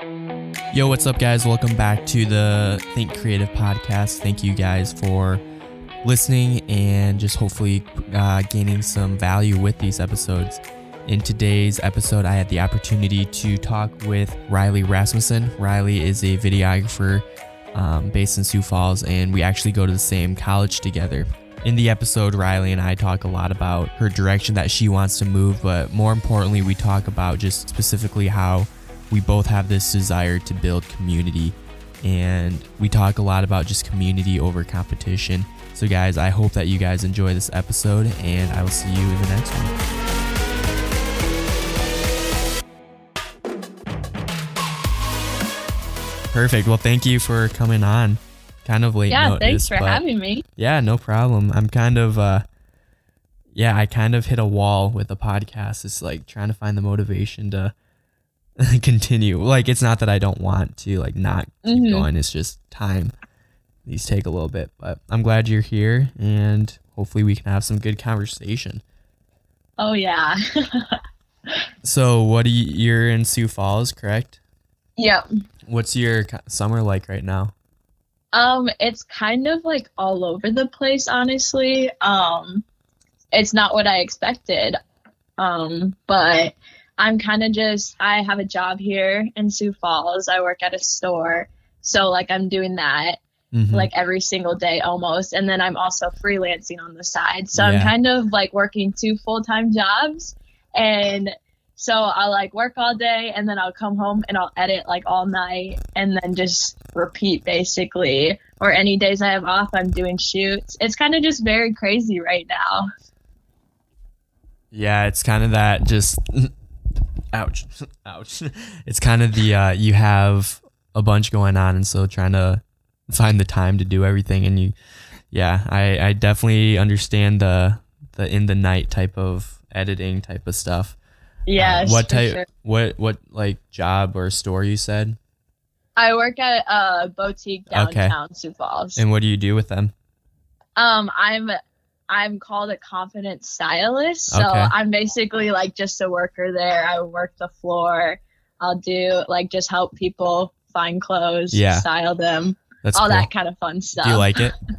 Yo, what's up, guys? Welcome back to the Think Creative podcast. Thank you guys for listening and just hopefully uh, gaining some value with these episodes. In today's episode, I had the opportunity to talk with Riley Rasmussen. Riley is a videographer um, based in Sioux Falls, and we actually go to the same college together. In the episode, Riley and I talk a lot about her direction that she wants to move, but more importantly, we talk about just specifically how we both have this desire to build community. And we talk a lot about just community over competition. So, guys, I hope that you guys enjoy this episode, and I will see you in the next one. Perfect. Well, thank you for coming on. Kind of late Yeah, notice, thanks for having me. yeah, no problem. I'm kind of uh yeah, I kind of hit a wall with the podcast. It's like trying to find the motivation to continue. Like it's not that I don't want to like not keep Mhm. going. It's just time. These take a little bit, but I'm glad you're here and hopefully we can have some good conversation. Oh yeah. So, what do you you're in Sioux Falls, correct? yep. What's your summer like right now? Um, it's kind of like all over the place, honestly. Um, it's not what I expected. Um, but I'm kind of just I have a job here in Sioux Falls. I work at a store. So like I'm doing that Mhm. like every single day almost and then I'm also freelancing on the side. So I'm kind of like working two full-time jobs and so I'll like work all day and then I'll come home and I'll edit like all night and then just repeat basically. Or any days I have off, I'm doing shoots. It's kind of just very crazy right now. Yeah, it's kind of that just ouch. Ouch. It's kind of the uh you have a bunch going on and so trying to find the time to do everything and you yeah, I I definitely understand the the in the night type of editing type of stuff. Uh, what type sure. what what like job or store you said? I work at a boutique Okay. downtown Sioux Falls. And what do you do with them? Um, I'm I'm called a confident stylist. So Okay. I'm basically like just a worker there. I work the floor. I'll do like just help people find clothes, Yeah. style them, That's all cool. that kind of fun stuff. do you like it?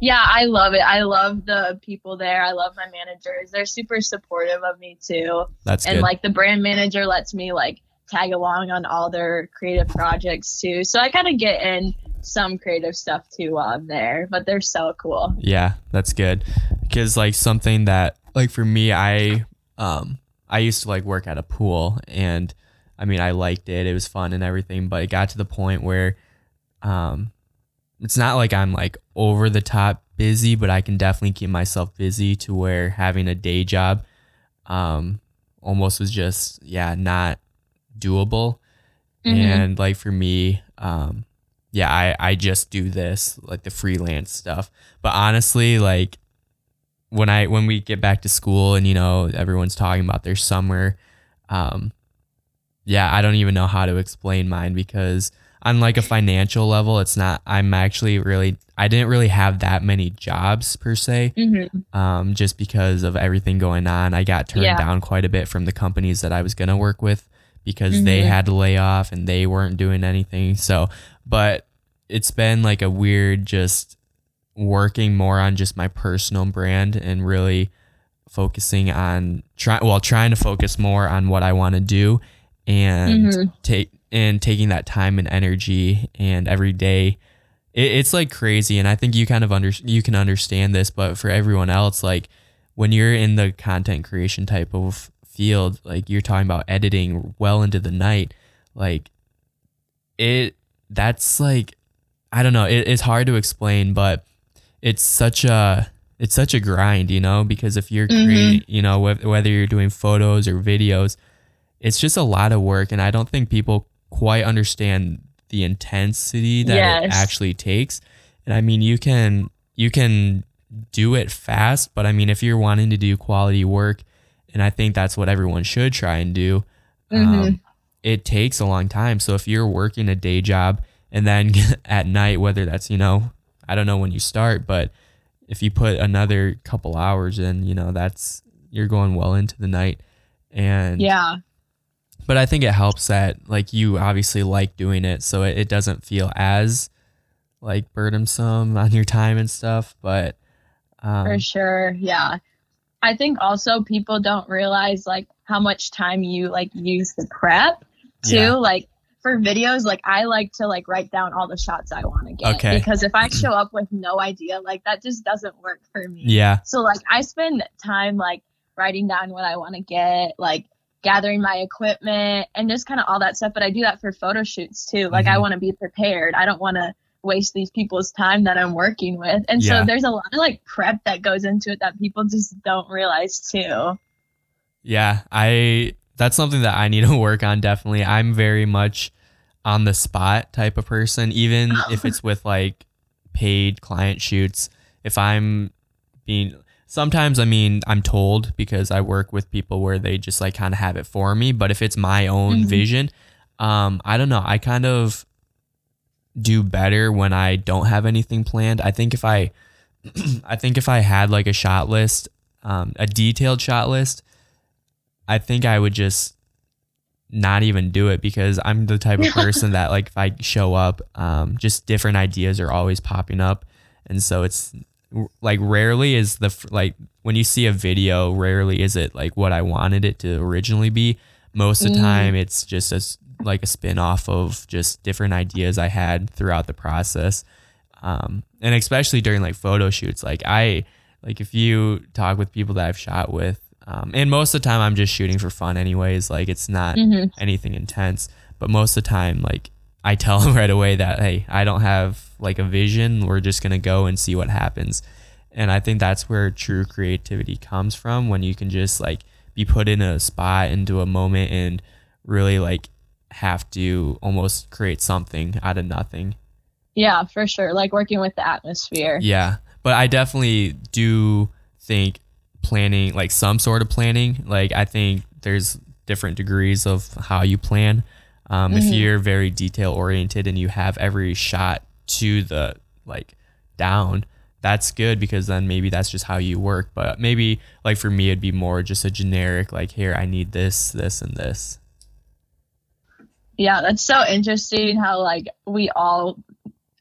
Yeah, I love it. I love the people there. I love my managers. They're super supportive of me too. That's and good. like the brand manager lets me like tag along on all their creative projects too. So I kind of get in some creative stuff too while I'm there, but they're so cool. Yeah, that's good. Because like something that like for me, I um I used to like work at a pool and I mean I liked it. It was fun and everything, but it got to the point where um it's not like I'm like over the top busy, but I can definitely keep myself busy to where having a day job um almost was just yeah, not doable. Mhm. And like for me, um yeah, I I just do this like the freelance stuff. But honestly, like when I when we get back to school and you know everyone's talking about their summer, um, yeah, I don't even know how to explain mine because on like a financial level, it's not. I'm actually really I didn't really have that many jobs per se, Mhm. um, just because of everything going on. I got turned Yeah. down quite a bit from the companies that I was gonna work with because they Mhm. had to lay off and they weren't doing anything. So, but it's been like a weird just working more on just my personal brand and really focusing on try well trying to focus more on what I want to do and Mhm. take and taking that time and energy and every day it, it's like crazy and I think you kind of under you can understand this but for everyone else like when you're in the content creation type of field like you're talking about editing well into the night like it that's like I don't know it, it's hard to explain but it's such a it's such a grind you know because if you're Mhm. creating you know wh- whether you're doing photos or videos it's just a lot of work and I don't think people quite understand the intensity that it actually takes and I mean you can you can do it fast but I mean if you're wanting to do quality work and I think that's what everyone should try and do um, Mhm. It takes a long time so if you're working a day job and then at night whether that's you know I don't know when you start but if you put another couple hours in you know that's you're going well into the night and Yeah. but I think it helps that like you obviously like doing it, so it, it doesn't feel as like burdensome on your time and stuff. But um, For sure. Yeah. I think also people don't realize like how much time you like use the prep too. Yeah. Like for videos, like I like to like write down all the shots I want to get. Okay. Because if I show up with no idea, like that just doesn't work for me. yeah, So like I spend time like writing down what I want to get, like gathering my equipment and just kind of all that stuff. But I do that for photo shoots too. Like I Mhm. want to be prepared. I don't want to waste these people's time that I'm working with. And Yeah. so there's a lot of like prep that goes into it that people just don't realize too. yeah. I that's something that I need to work on. Definitely, I'm very much on the spot type of person. Even if it's with like paid client shoots, if I'm being sometimes I mean I'm told because I work with people where they just like kind of have it for me. But if it's my own Mhm. vision, um, I don't know. I kind of do better when I don't have anything planned. I think if I, I think if I had like a shot list, um, a detailed shot list, I think I would just not even do it because I'm the type of person that like if I show up, um, just different ideas are always popping up, and so it's like rarely is the like when you see a video, rarely is it like what I wanted it to originally be. Most of the Mm. time, it's just a s like a spin off of just different ideas I had throughout the process, um, and especially during like photo shoots. Like I like if you talk with people that I've shot with, um, and most of the time I'm just shooting for fun, anyways. Like it's not Mhm. anything intense, but most of the time, like I tell them right away that hey, I don't have like a vision. We're just gonna go and see what happens. And I think that's where true creativity comes from when you can just like be put in a spot into a moment and really like have to almost create something out of nothing. Yeah, for sure. Like working with the atmosphere. Yeah. But I definitely do think planning, like some sort of planning, like I think there's different degrees of how you plan. Um, If Mhm. you're very detail oriented and you have every shot to the like down, that's good because then maybe that's just how you work. But maybe like for me, it'd be more just a generic, like, here, I need this, this, and this. Yeah, that's so interesting how like we all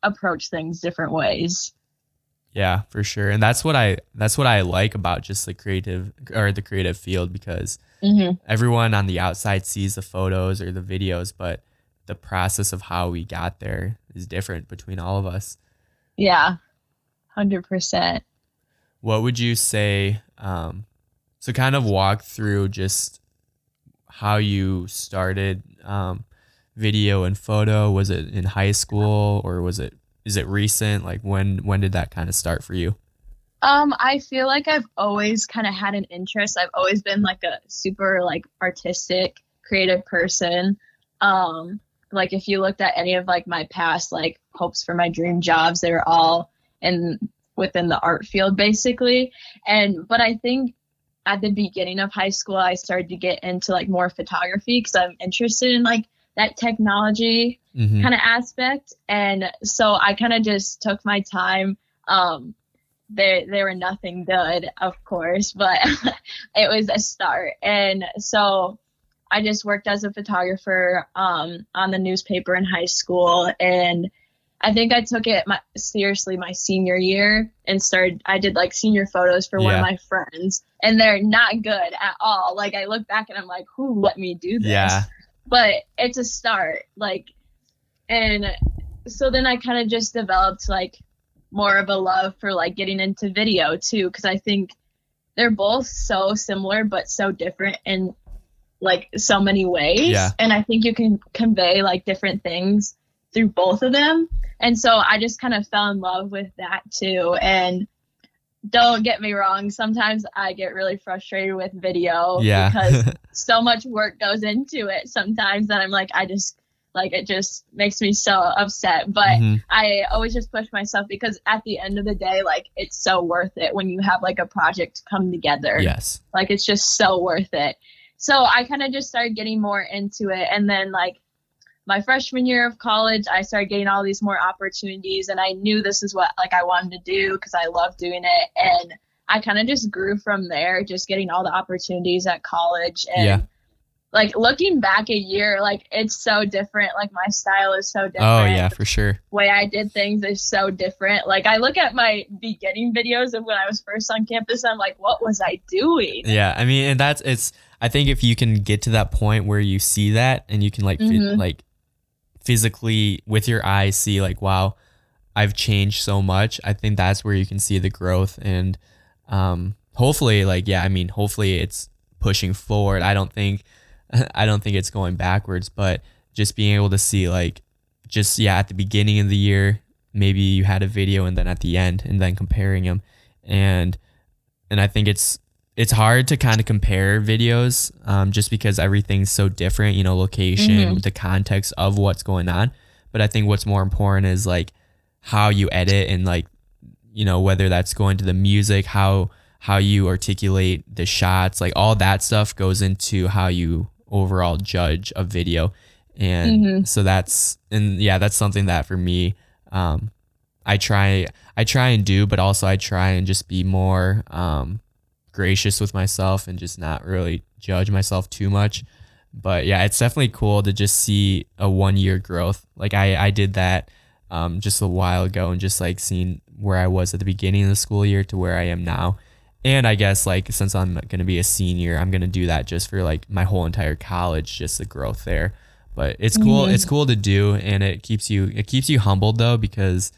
approach things different ways. Yeah, for sure. And that's what I that's what I like about just the creative or the creative field because hmm everyone on the outside sees the photos or the videos, but the process of how we got there is different between all of us. Yeah, hundred percent. What would you say? Um, so, kind of walk through just how you started um, video and photo. Was it in high school or was it is it recent? Like when when did that kind of start for you? Um, I feel like I've always kind of had an interest. I've always been like a super like artistic, creative person. Um, like if you looked at any of like my past like hopes for my dream jobs, they were all in within the art field basically. And but I think at the beginning of high school, I started to get into like more photography because I'm interested in like that technology Mhm. kind of aspect. And so i kind of just took my time. Um they they were nothing good of course but it was a start. And so i just worked as a photographer um on the newspaper in high school. And i think i took it my, seriously my senior year and started i did like senior photos for one of my friends. And they're not good at all. Like i look back and i'm like who let me do this? Yeah. but it's a start. Like and so then i kind of just developed like more of a love for like getting into video too because i think they're both so similar but so different in like so many ways Yeah. and i think you can convey like different things through both of them and so i just kind of fell in love with that too and don't get me wrong sometimes i get really frustrated with video Yeah. because so much work goes into it sometimes that I'm like, I just like it just makes me so upset. But Mhm. I always just push myself because at the end of the day, like it's so worth it when you have like a project come together. Yes. Like it's just so worth it. So I kind of just started getting more into it. And then like my freshman year of college, I started getting all these more opportunities and I knew this is what like I wanted to do because I love doing it. And I kind of just grew from there, just getting all the opportunities at college. And Yeah. Like looking back a year, like it's so different. Like my style is so different. Oh yeah, for sure. way I did things is so different. Like I look at my beginning videos of when I was first on campus, I'm like, what was I doing? Yeah, I mean, and that's it's. I think if you can get to that point where you see that and you can like fi- Mhm. like physically with your eyes see like wow, I've changed so much. I think that's where you can see the growth and um hopefully like yeah, I mean, hopefully it's pushing forward. I don't think I don't think it's going backwards, but just being able to see like just yeah, at the beginning of the year, maybe you had a video and then at the end and then comparing them and and I think it's it's hard to kind of compare videos um, just because everything's so different, you know, location, Mhm. the context of what's going on. But I think what's more important is like how you edit and like, you know, whether that's going to the music, how how you articulate the shots, like all that stuff goes into how you overall judge a video. And Mhm. so that's and yeah, that's something that for me, um, I try I try and do, but also I try and just be more um, gracious with myself and just not really judge myself too much. But yeah, it's definitely cool to just see a one year growth. Like I, I did that um, just a while ago and just like seeing where I was at the beginning of the school year to where I am now. And I guess like since I'm going to be a senior, I'm going to do that just for like my whole entire college, just the growth there. But it's cool. Mhm. It's cool to do, and it keeps you it keeps you humbled though because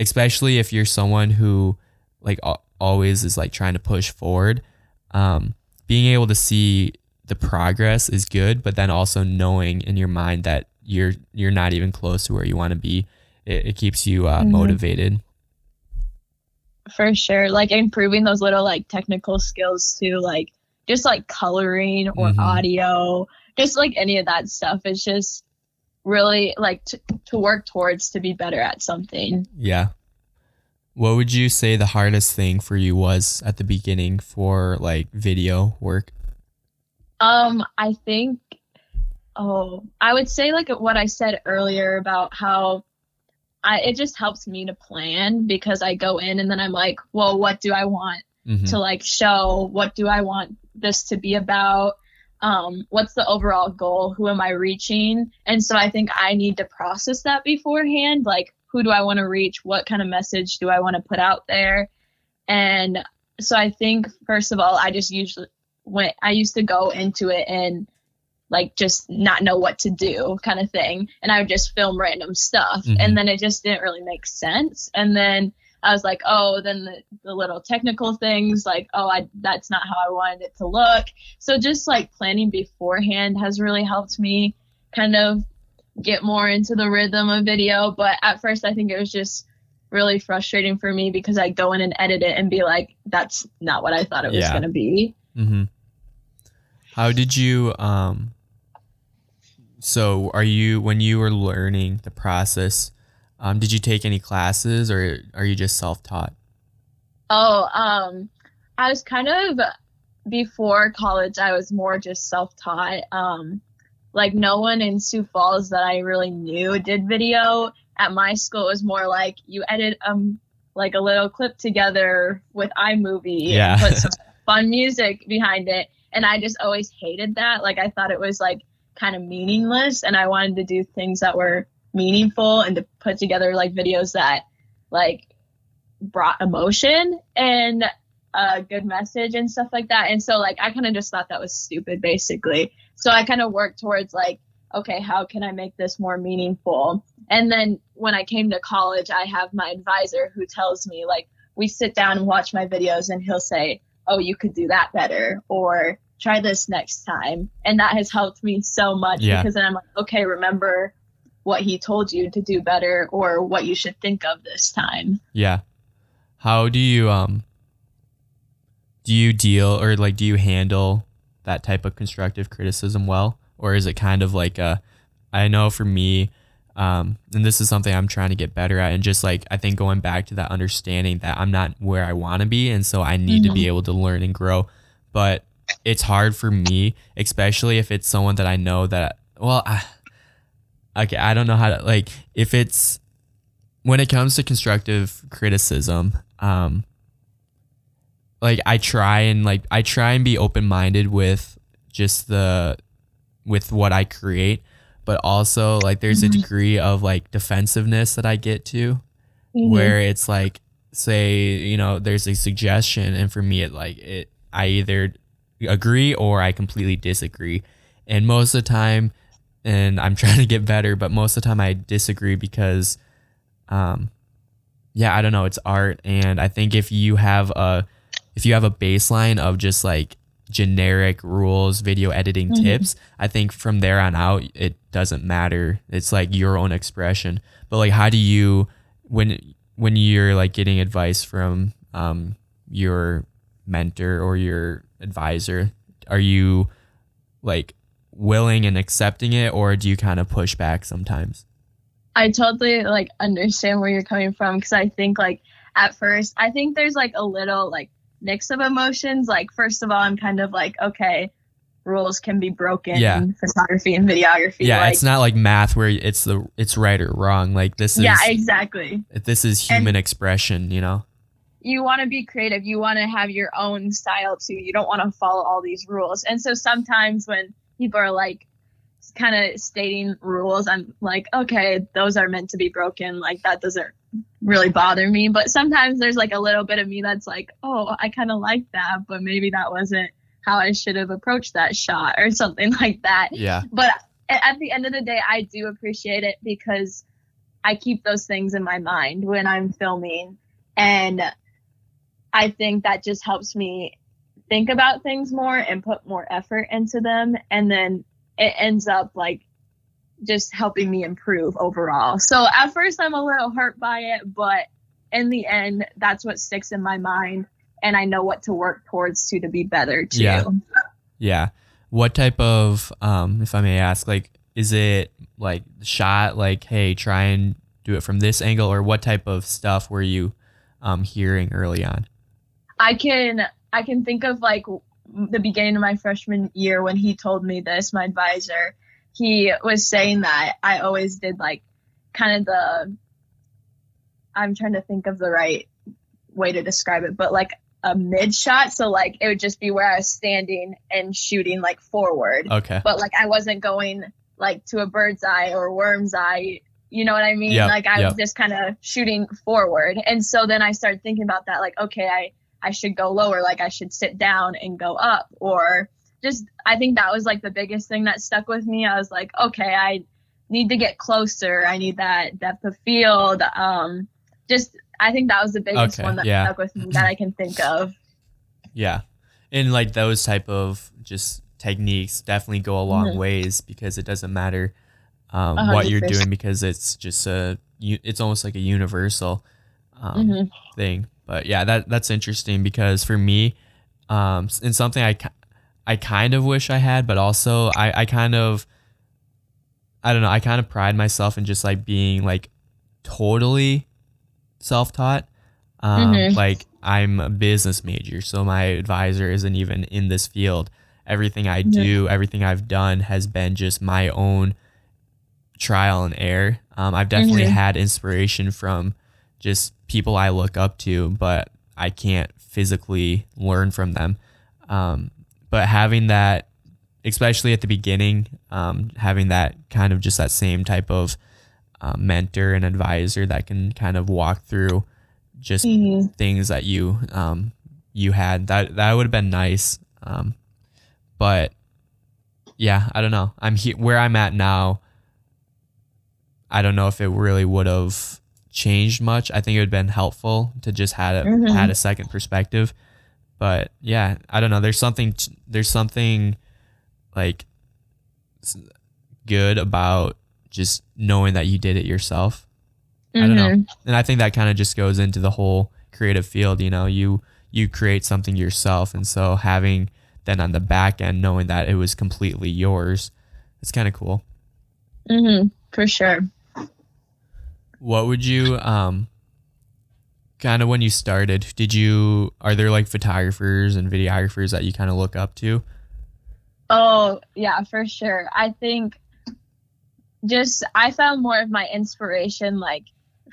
especially if you're someone who like always is like trying to push forward um being able to see the progress is good but then also knowing in your mind that you're you're not even close to where you want to be it, it keeps you uh, Mhm. motivated For sure. Like improving those little like technical skills too, like just like coloring or Mhm. audio, just like any of that stuff. It's just really like t- to work towards to be better at something. yeah what would you say the hardest thing for you was at the beginning for like video work Um, I think, oh, I would say like what I said earlier about how I it just helps me to plan because I go in and then I'm like, well, what do I want Mhm. to like show? What do I want this to be about? Um, what's the overall goal? Who am I reaching? And so I think I need to process that beforehand. Like, who do I want to reach? What kind of message do I want to put out there? And so I think first of all, I just usually went. I used to go into it and like just not know what to do kind of thing and i would just film random stuff Mhm. and then it just didn't really make sense and then i was like oh then the, the little technical things like oh i that's not how i wanted it to look so just like planning beforehand has really helped me kind of get more into the rhythm of video but at first i think it was just really frustrating for me because i go in and edit it and be like that's not what i thought it was Yeah. going to be Mm-hmm. How did you um so are you when you were learning the process, um, did you take any classes or are you just self taught? Oh, um, I was kind of before college. I was more just self-taught. Um, like no one in Sioux Falls that I really knew did video. At my school, it was more like you edit um like a little clip together with iMovie Yeah. and put some fun music behind it. And I just always hated that. Like I thought it was like kind of meaningless, and I wanted to do things that were meaningful and to put together like videos that like brought emotion and a good message and stuff like that. And so like I kind of just thought that was stupid basically. So I kind of worked towards like okay, how can I make this more meaningful? And then when I came to college, I have my advisor who tells me like we sit down and watch my videos and he'll say, "Oh, you could do that better," or "Try this next time." And that has helped me so much Yeah. because then I'm like, "Okay, remember what he told you to do better or what you should think of this time." Yeah. How do you um do you deal or like do you handle that type of constructive criticism well? Or is it kind of like a I know for me, um, and this is something I'm trying to get better at and just like I think going back to that understanding that I'm not where I want to be and so I need to be able to learn and grow. But it's hard for me, especially if it's someone that I know that well I, okay, I don't know how to like if it's when it comes to constructive criticism, um, like I try and like I try and be open minded with just the with what I create, but also like there's a Mhm. degree of like defensiveness that I get to Mhm. where it's like say you know there's a suggestion and for me it like it i either agree or i completely disagree. And most of the time and i'm trying to get better but most of the time i disagree because um yeah i don't know it's art. And i think if you have a if you have a baseline of just like generic rules video editing Mhm. tips i think from there on out it doesn't matter. It's like your own expression. But like how do you when when you're like getting advice from um your mentor or your advisor are you like willing and accepting it or do you kind of push back sometimes I totally like understand where you're coming from because I think like at first I think there's like a little like mix of emotions. Like first of all, I'm kind of like okay, rules can be broken Yeah. in photography and videography. yeah like, it's not like math where it's the it's right or wrong like this is yeah, exactly. this is human expression you know You want to be creative. You want to have your own style too. You don't want to follow all these rules. And so sometimes when people are like kind of stating rules, I'm like, okay, those are meant to be broken. Like that doesn't really bother me. But sometimes there's like a little bit of me that's like, oh, I kind of like that, but maybe that wasn't how I should have approached that shot or something like that. yeah But at the end of the day, I do appreciate it because I keep those things in my mind when I'm filming. And I think that just helps me think about things more and put more effort into them. And then it ends up like just helping me improve overall. So at first, I'm a little hurt by it, but in the end, that's what sticks in my mind. And I know what to work towards to to be better too. Yeah. Yeah. What type of um if I may ask like is it like shot like hey try and do it from this angle or what type of stuff were you um hearing early on? I can I can think of like the beginning of my freshman year when he told me this, my advisor, he was saying that I always did like kind of the I'm trying to think of the right way to describe it, but like a mid shot. So like it would just be where I was standing and shooting like forward. Okay. But like I wasn't going like to a bird's eye or worm's eye. You know what I mean? Yep, like I yep. was just kind of shooting forward. And so then I started thinking about that, like, okay, I, I should go lower, like I should sit down and go up or just I think that was like the biggest thing that stuck with me. I was like, okay, I need to get closer. I need that depth of field. Um just I think that was the biggest Okay, one that yeah. stuck with me that I can think of. Yeah. And like those type of just techniques definitely go a long Mhm. ways because it doesn't matter um, what you're doing because it's just a, it's almost like a universal um, Mhm. thing. But yeah, that that's interesting because for me, um, and something I I kind of wish I had, but also I I kind of I don't know. I kind of pride myself in just like being like totally self taught. Um, Mhm. Like I'm a business major, so my advisor isn't even in this field. Everything I do, everything I've done has been just my own trial and error. Um, I've definitely Mhm. had inspiration from just people I look up to, but I can't physically learn from them. Um, but having that, especially at the beginning, um, having that kind of just that same type of um, mentor and advisor that can kind of walk through just Mhm. things that you um, you had that that would have been nice. Um, but yeah, I don't know. I'm he- where I'm at now. I don't know if it really would have changed much. I think it would have been helpful to just had a Mhm. had a second perspective. But yeah, I don't know. There's something there's something like good about just knowing that you did it yourself. I don't know. Mhm. And I think that kind of just goes into the whole creative field, you know, you you create something yourself and so having then on the back end knowing that it was completely yours, it's kind of cool. Mhm. For sure. What would you um kind of when you started, did you are there like photographers and videographers that you kind of look up to? Oh, yeah, for sure. I think just I found more of my inspiration like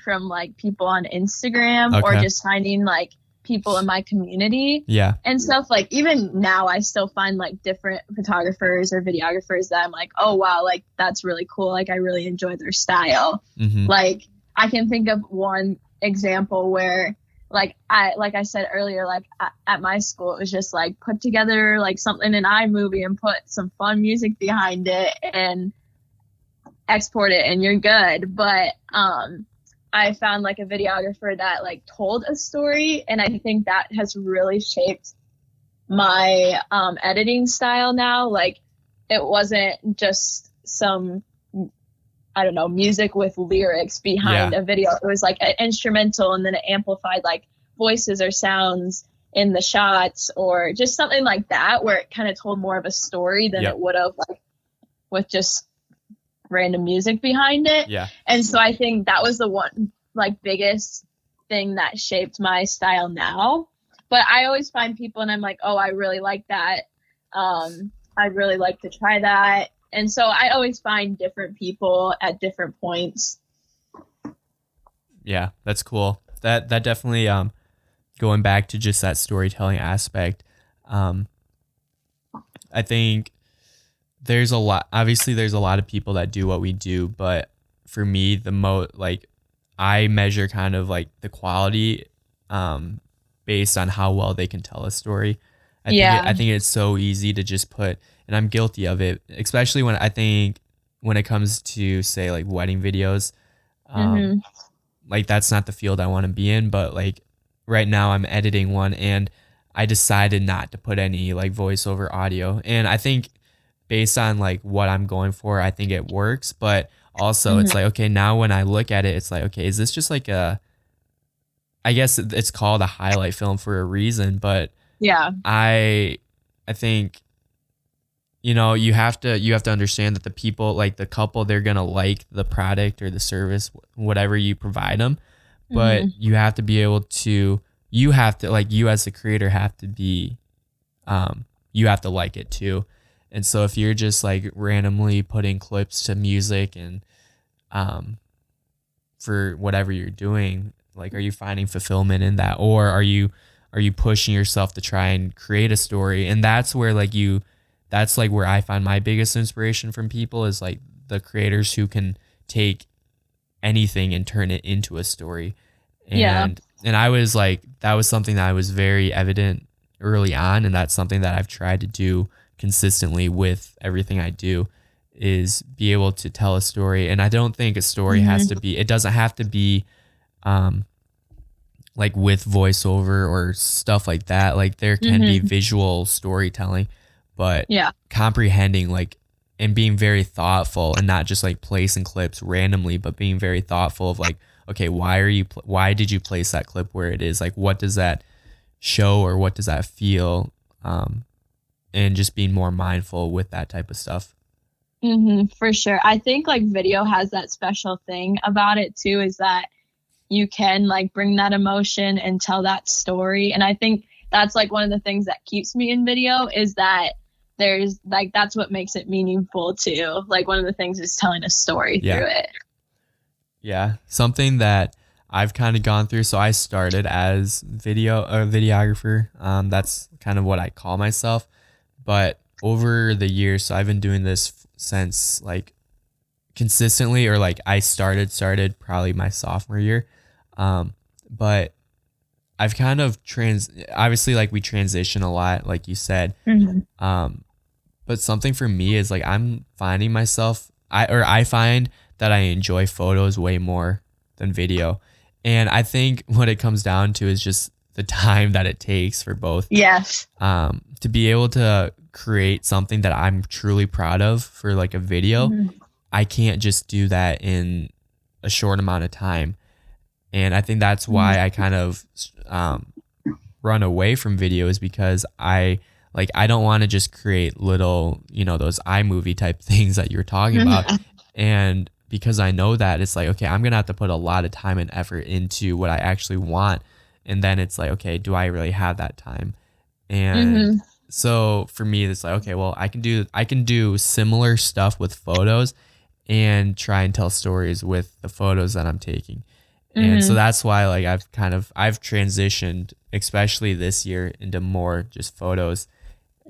from like people on Instagram or just finding like people in my community Yeah. and stuff like even now i still find like different photographers or videographers that i'm like oh wow like that's really cool like i really enjoy their style hmm like i can think of one example where like i like i said earlier like at, my school it was just like put together like something in imovie and put some fun music behind it and export it and you're good. But um i found like a videographer that like told a story and i think that has really shaped my um editing style now. Like it wasn't just some I don't know, music with lyrics behind a video. It was like an instrumental and then it amplified like voices or sounds in the shots or just something like that where it kind of told more of a story than Yep. it would have like with just random music behind it. Yeah. And so I think that was the one like biggest thing that shaped my style now. But I always find people and I'm like, "Oh, I really like that. Um I'd really like to try that." And so I always find different people at different points. Yeah, that's cool. That that definitely um going back to just that storytelling aspect. Um I think there's a lot obviously there's a lot of people that do what we do, but for me the mo like I measure kind of like the quality um based on how well they can tell a story. I Yeah. think it, I think it's so easy to just put and I'm guilty of it, especially when I think when it comes to say like wedding videos. Um Mhm. like that's not the field I want to be in, but like right now I'm editing one and I decided not to put any like voiceover audio. And I think based on like what I'm going for, I think it works, but also it's like okay, now when I look at it, it's like okay, is this just like a I guess it's called a highlight film for a reason, but Yeah. I I think you know you have to you have to understand that the people like the couple they're gonna like the product or the service whatever you provide them. But you have to be able to you have to like you as the creator have to be um you have to like it too. And so if you're just like randomly putting clips to music and um for whatever you're doing like are you finding fulfillment in that? Or are you are you pushing yourself to try and create a story? And that's where like you that's like where i find my biggest inspiration from people is like the creators who can take anything and turn it into a story. And Yeah. and i was like that was something that I was very evident early on and that's something that i've tried to do consistently with everything i do is be able to tell a story. And i don't think a story has to be it doesn't have to be um like with voiceover or stuff like that. Like there can be visual storytelling but Yeah. comprehending like and being very thoughtful and not just like placing clips randomly but being very thoughtful of like okay why are you pl- why did you place that clip where it is like what does that show or what does that feel um and just being more mindful with that type of stuff hmm for sure. I think like video has that special thing about it too, is that you can like bring that emotion and tell that story. And I think that's like one of the things that keeps me in video is that there's like that's what makes it meaningful too. Like one of the things is telling a story Yeah. through it. Yeah, something that I've kind of gone through. So I started as video a videographer. Um, that's kind of what I call myself. But over the years, so I've been doing this since like consistently, or like I started started probably my sophomore year. Um, but I've kind of trans. Obviously, like we transition a lot, like you said. Um, but something for me is like I'm finding myself I or I find that I enjoy photos way more than video. And I think what it comes down to is just the time that it takes for both Yes. um, to be able to create something that I'm truly proud of for like a video. Mhm. I can't just do that in a short amount of time. And I think that's why I kind of um, run away from video is because I like I don't want to just create little, you know, those iMovie type things that you're talking about. and because I know that it's like, okay, I'm going to have to put a lot of time and effort into what I actually want. And then it's like, okay, do I really have that time? And Mhm. so for me it's like okay well i can do i can do similar stuff with photos and try and tell stories with the photos that i'm taking And so Mhm. that's why like I've kind of I've transitioned especially this year into more just photos.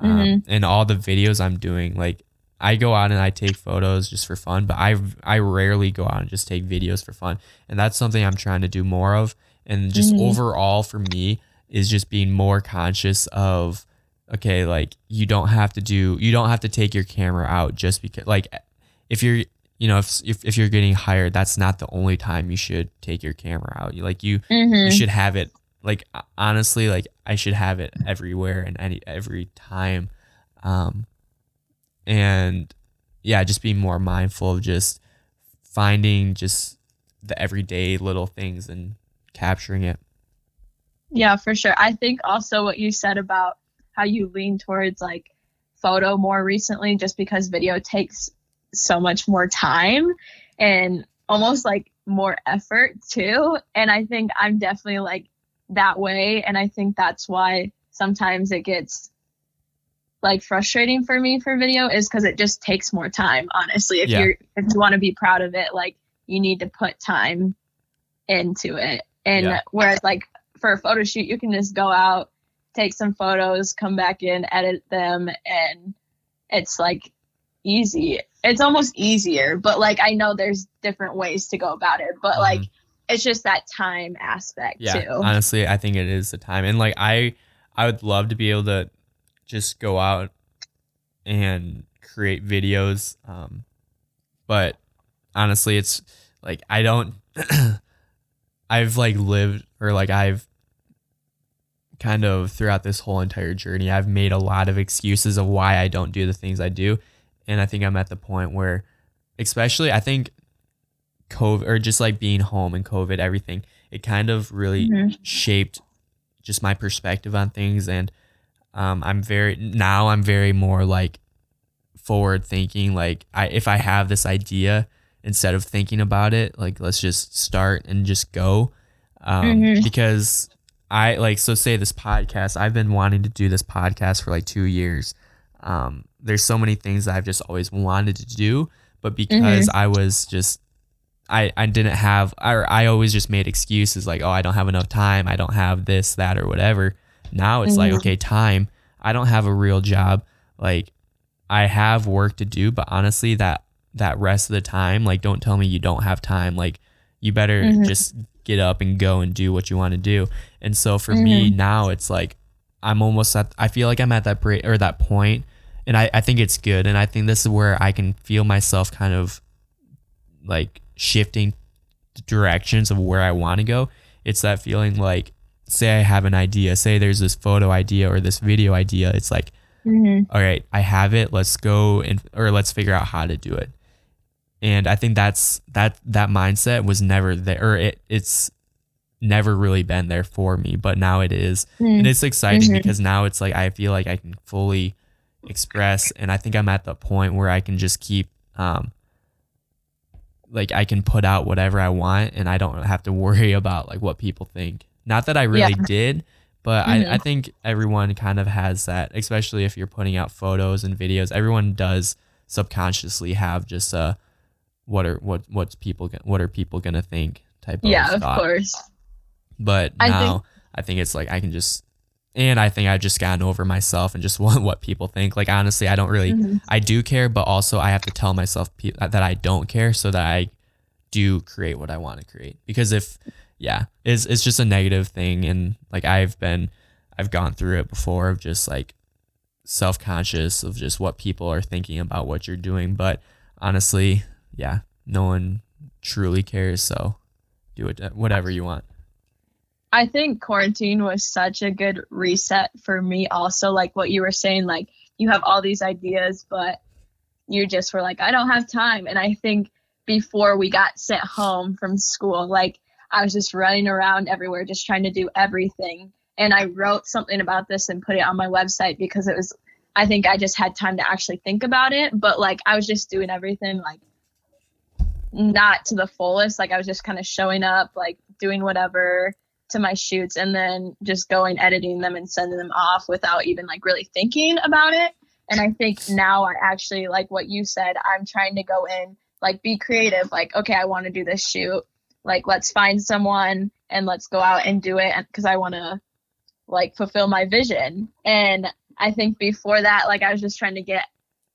Um, Mhm. and all the videos I'm doing like I go out and I take photos just for fun, but I I rarely go out and just take videos for fun. And that's something I'm trying to do more of and just Mhm. overall for me is just being more conscious of okay, like you don't have to do you don't have to take your camera out just because like if you're you know if if, if you're getting hired that's not the only time you should take your camera out you like you Mhm. you should have it like honestly like i should have it everywhere and any every time um and yeah just being more mindful of just finding just the everyday little things and capturing it Yeah, for sure. I think also what you said about how you lean towards like photo more recently, just because video takes so much more time and almost like more effort too. And I think I'm definitely like that way. And I think that's why sometimes it gets like frustrating for me for video is because it just takes more time, honestly. If Yeah. you're if you want to be proud of it, like you need to put time into it. And Yeah. whereas like for a photo shoot, you can just go out, take some photos, come back in, edit them, and it's like easy. It's almost easier, but like I know there's different ways to go about it, but mm-hmm. like it's just that time aspect yeah too. honestly i think it is the time and like i i would love to be able to just go out and create videos um but honestly it's like i don't i've like lived or like i've kind of throughout this whole entire journey i've made a lot of excuses of why i don't do the things i do and i think i'm at the point where especially i think covid or just like being home and covid everything it kind of really Mhm. shaped just my perspective on things and um, i'm very now i'm very more like forward thinking like i if i have this idea instead of thinking about it like let's just start and just go um, Mhm. because i like so say this podcast i've been wanting to do this podcast for like two years um, there's so many things that i've just always wanted to do but because i was just I, I didn't have or I always just made excuses like oh I don't have enough time I don't have this that or whatever now it's like Mhm. okay time I don't have a real job like I have work to do but honestly that that rest of the time like don't tell me you don't have time like you better Mhm. just get up and go and do what you want to do and so for me Mhm. now it's like I'm almost at I feel like I'm at that break or that point and I, I think it's good and I think this is where I can feel myself kind of like shifting directions of where I want to go. It's that feeling like, say I have an idea, say there's this photo idea or this video idea. It's like, Mhm. all right, I have it. Let's go and or let's figure out how to do it. And I think that's that that mindset was never there. Or it it's never really been there for me, but now it is and it's exciting Mhm. because now it's like I feel like I can fully express, and I think I'm at the point where I can just keep, um, like I can put out whatever I want, and I don't have to worry about like what people think. Not that I really Yeah. did, but Mhm. I, I think everyone kind of has that, especially if you're putting out photos and videos. Everyone does subconsciously have just a what are what what's people what are people gonna think type of yeah, of course. but I now think- I think it's like I can just and I think I've just gotten over myself and just want what people think. Like honestly, I don't really Mhm. I do care, but also I have to tell myself pe- that I don't care so that I do create what I want to create. Because if yeah, it's it's just a negative thing and like I've been I've gone through it before of just like self-conscious of just what people are thinking about what you're doing, but honestly, yeah, no one truly cares, so do it whatever you want. I think quarantine was such a good reset for me also like what you were saying like you have all these ideas but you just were like I don't have time. And I think before we got sent home from school like I was just running around everywhere just trying to do everything. And I wrote something about this and put it on my website because it was I think I just had time to actually think about it. But like I was just doing everything like not to the fullest. Like I was just kind of showing up like doing whatever to my shoots and then just going editing them and sending them off without even like really thinking about it and i think now i actually like what you said i'm trying to go in like be creative like okay i want to do this shoot like let's find someone and let's go out and do it because I want to like fulfill my vision. And I think before that, like I was just trying to get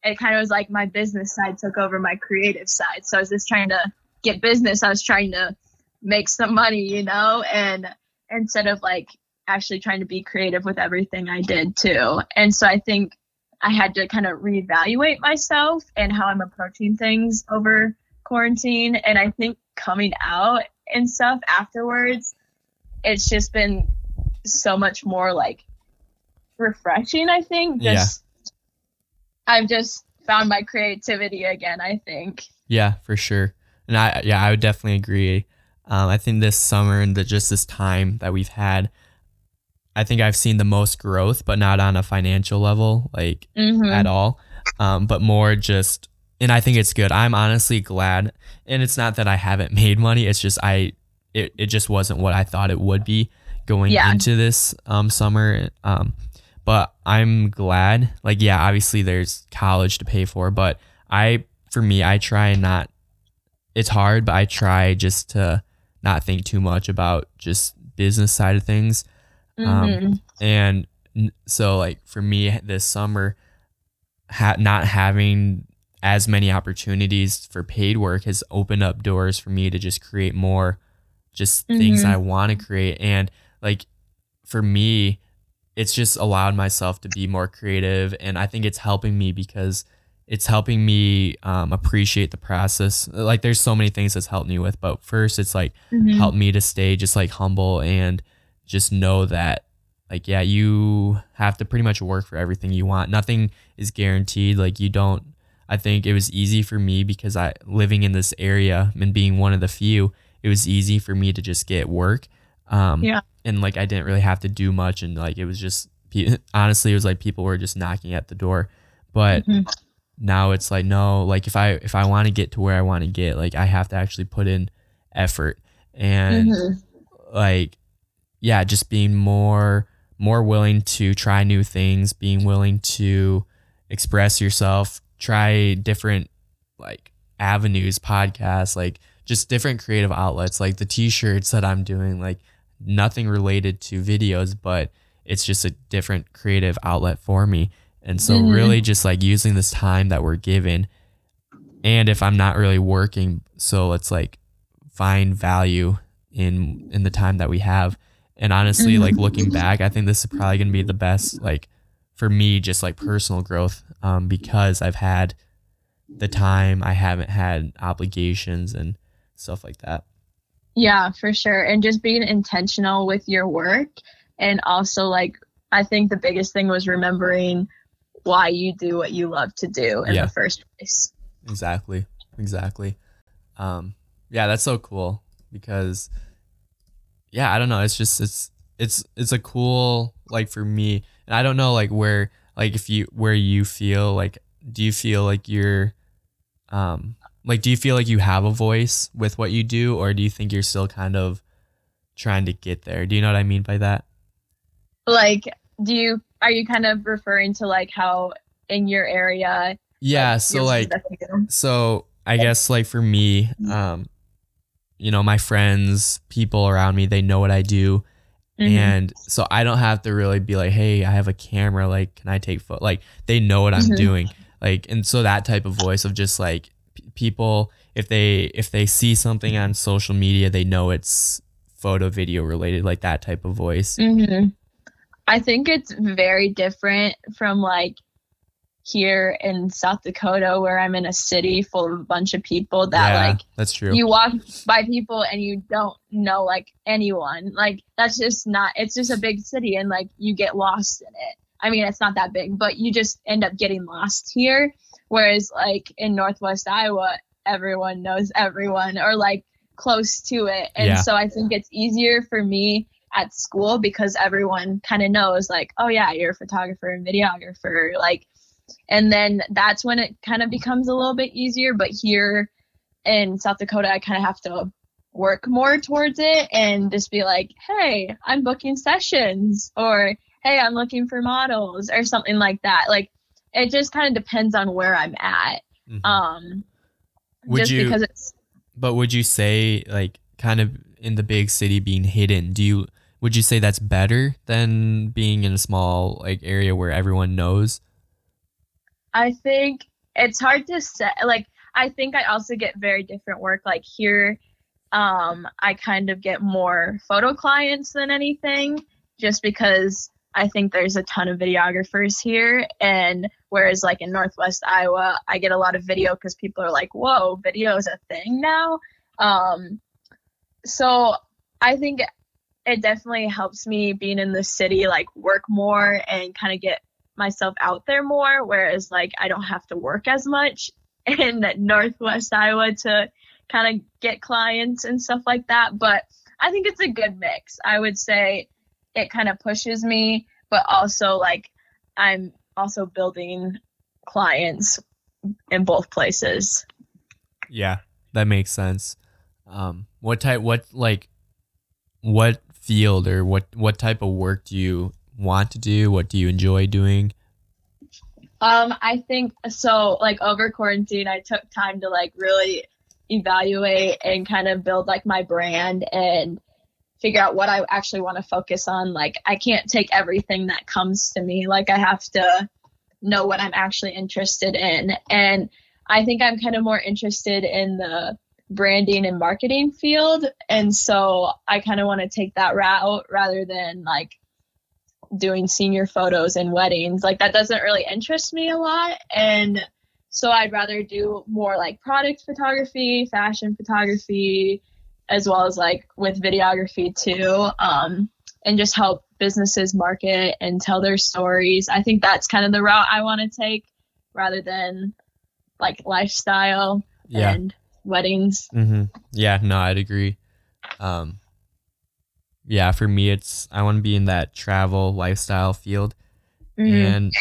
it kind of was like my business side took over my creative side. So I was just trying to get business. I was trying to make some money, you know, and instead of like actually trying to be creative with everything I did too. And so I think I had to kind of reevaluate myself and how I'm approaching things over quarantine. And I think coming out and stuff afterwards, it's just been so much more like refreshing, I think. Just I've just found my creativity again, I think. Yeah, for sure. And I yeah, I would definitely agree. Um, I think this summer and the, just this time that we've had, I think I've seen the most growth, but not on a financial level, like Mhm. at all, um, but more just. And I think it's good. I'm honestly glad, and it's not that I haven't made money. It's just I, it, it just wasn't what I thought it would be going Yeah. into this um, summer. Um, but I'm glad. Like, yeah, obviously there's college to pay for, but I, for me, I try and not. It's hard, but I try just to not think too much about just business side of things. Mhm. Um, and so, like for me, this summer, ha- not having as many opportunities for paid work has opened up doors for me to just create more, just things Mhm. I want to create. And like for me, it's just allowed myself to be more creative, and I think it's helping me because it's helping me um, appreciate the process. Like there's so many things that's helped me with, but first it's like Mhm. helped me to stay just like humble and just know that like yeah you have to pretty much work for everything you want nothing is guaranteed like you don't i think it was easy for me because i living in this area and being one of the few it was easy for me to just get work um Yeah. and like i didn't really have to do much and like it was just honestly it was like people were just knocking at the door but Mhm. Now it's like no like if i if i want to get to where i want to get like i have to actually put in effort and Mhm. like yeah just being more more willing to try new things being willing to express yourself try different like avenues podcasts like just different creative outlets like the t-shirts that i'm doing like nothing related to videos but it's just a different creative outlet for me and so Mhm. really just like using this time that we're given and if i'm not really working so let's like find value in in the time that we have and honestly Mhm. like looking back i think this is probably going to be the best like for me just like personal growth um because i've had the time i haven't had obligations and stuff like that Yeah, for sure. And just being intentional with your work. And also, like, I think the biggest thing was remembering why you do what you love to do in Yeah. the first place. exactly. Exactly. Um yeah that's so cool because yeah i don't know. It's just it's it's it's a cool like for me. And i don't know like where like if you where you feel like do you feel like you're um like do you feel like you have a voice with what you do or do you think you're still kind of trying to get there? Do you know what i mean by that? Like, do you, are you kind of referring to like how in your area? yeah so like you do? so I guess like for me, um, you know, my friends, people around me, they know what I do, Mhm. and so I don't have to really be like, hey, I have a camera, like, can I take photo? Like, they know what I'm Mhm. doing, like, and so that type of voice of just like p- people, if they if they see something on social media, they know it's photo video related, like that type of voice. Mhm. I think it's very different from like here in South Dakota, where I'm in a city full of a bunch of people that yeah, like that's true. you walk by people and you don't know like anyone. Like that's just not. It's just a big city and like you get lost in it. I mean, it's not that big, but you just end up getting lost here. Whereas like in Northwest Iowa, everyone knows everyone or like close to it, and Yeah. so I think it's easier for me at school because everyone kind of knows like, oh yeah, you're a photographer and videographer, like. And then that's when it kind of becomes a little bit easier. But here in South Dakota, I kind of have to work more towards it and just be like, hey, I'm booking sessions or hey, I'm looking for models or something like that. Like it just kind of depends on where I'm at. Mhm. Um, Would just you? because it's But would you say like kind of in the big city being hidden, do you would you say that's better than being in a small like area where everyone knows? I think it's hard to say. Like, I think I also get very different work. Like here, um, I kind of get more photo clients than anything, just because I think there's a ton of videographers here. And whereas, like in Northwest Iowa, I get a lot of video because people are like, whoa, video is a thing now. Um, so I think it definitely helps me being in the city, like work more and kind of get myself out there more. Whereas, like, I don't have to work as much in Northwest Iowa to kind of get clients and stuff like that. But I think it's a good mix. I would say it kind of pushes me, but also like I'm also building clients in both places. Yeah, that makes sense. Um, what type? What like? What field or what? What type of work do you want to do? What do you enjoy doing? Um, I think so. Like over quarantine, I took time to like really evaluate and kind of build like my brand and figure out what I actually want to focus on. Like I can't take everything that comes to me. Like I have to know what I'm actually interested in. And I think I'm kind of more interested in the branding and marketing field. And so I kind of want to take that route rather than like doing senior photos and weddings. Like that doesn't really interest me a lot. And so I'd rather do more like product photography, fashion photography, as well as like with videography too. Um, and just help businesses market and tell their stories. I think that's kind of the route I want to take rather than like lifestyle yeah. and weddings. Mm-hmm. Yeah, no, I'd agree. Um, yeah, for me, it's I want to be in that travel lifestyle field, mm-hmm. and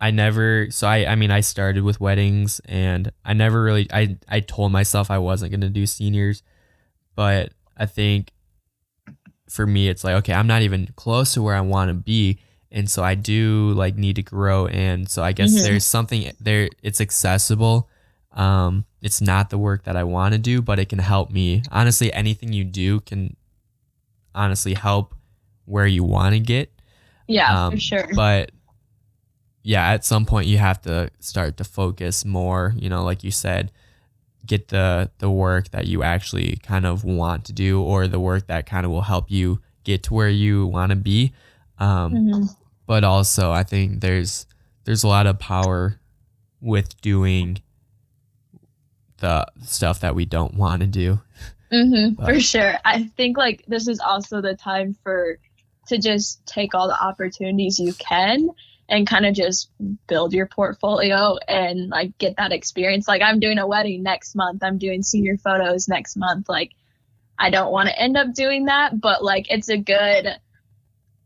I never. So I, I mean, I started with weddings, and I never really. I, I told myself I wasn't gonna do seniors, but I think for me, it's like okay, I'm not even close to where I want to be, and so I do like need to grow, and so I guess mm-hmm. there's something there. It's accessible. Um, it's not the work that I want to do, but it can help me. Honestly, anything you do can honestly help where you want to get. Yeah, um, for sure. But yeah, at some point you have to start to focus more, you know, like you said, get the the work that you actually kind of want to do or the work that kind of will help you get to where you want to be. Um, mm-hmm. but also I think there's there's a lot of power with doing the stuff that we don't want to do. Mm-hmm, for sure. I think like this is also the time for to just take all the opportunities you can and kind of just build your portfolio and like get that experience. Like I'm doing a wedding next month. I'm doing senior photos next month. Like I don't want to end up doing that, but like it's a good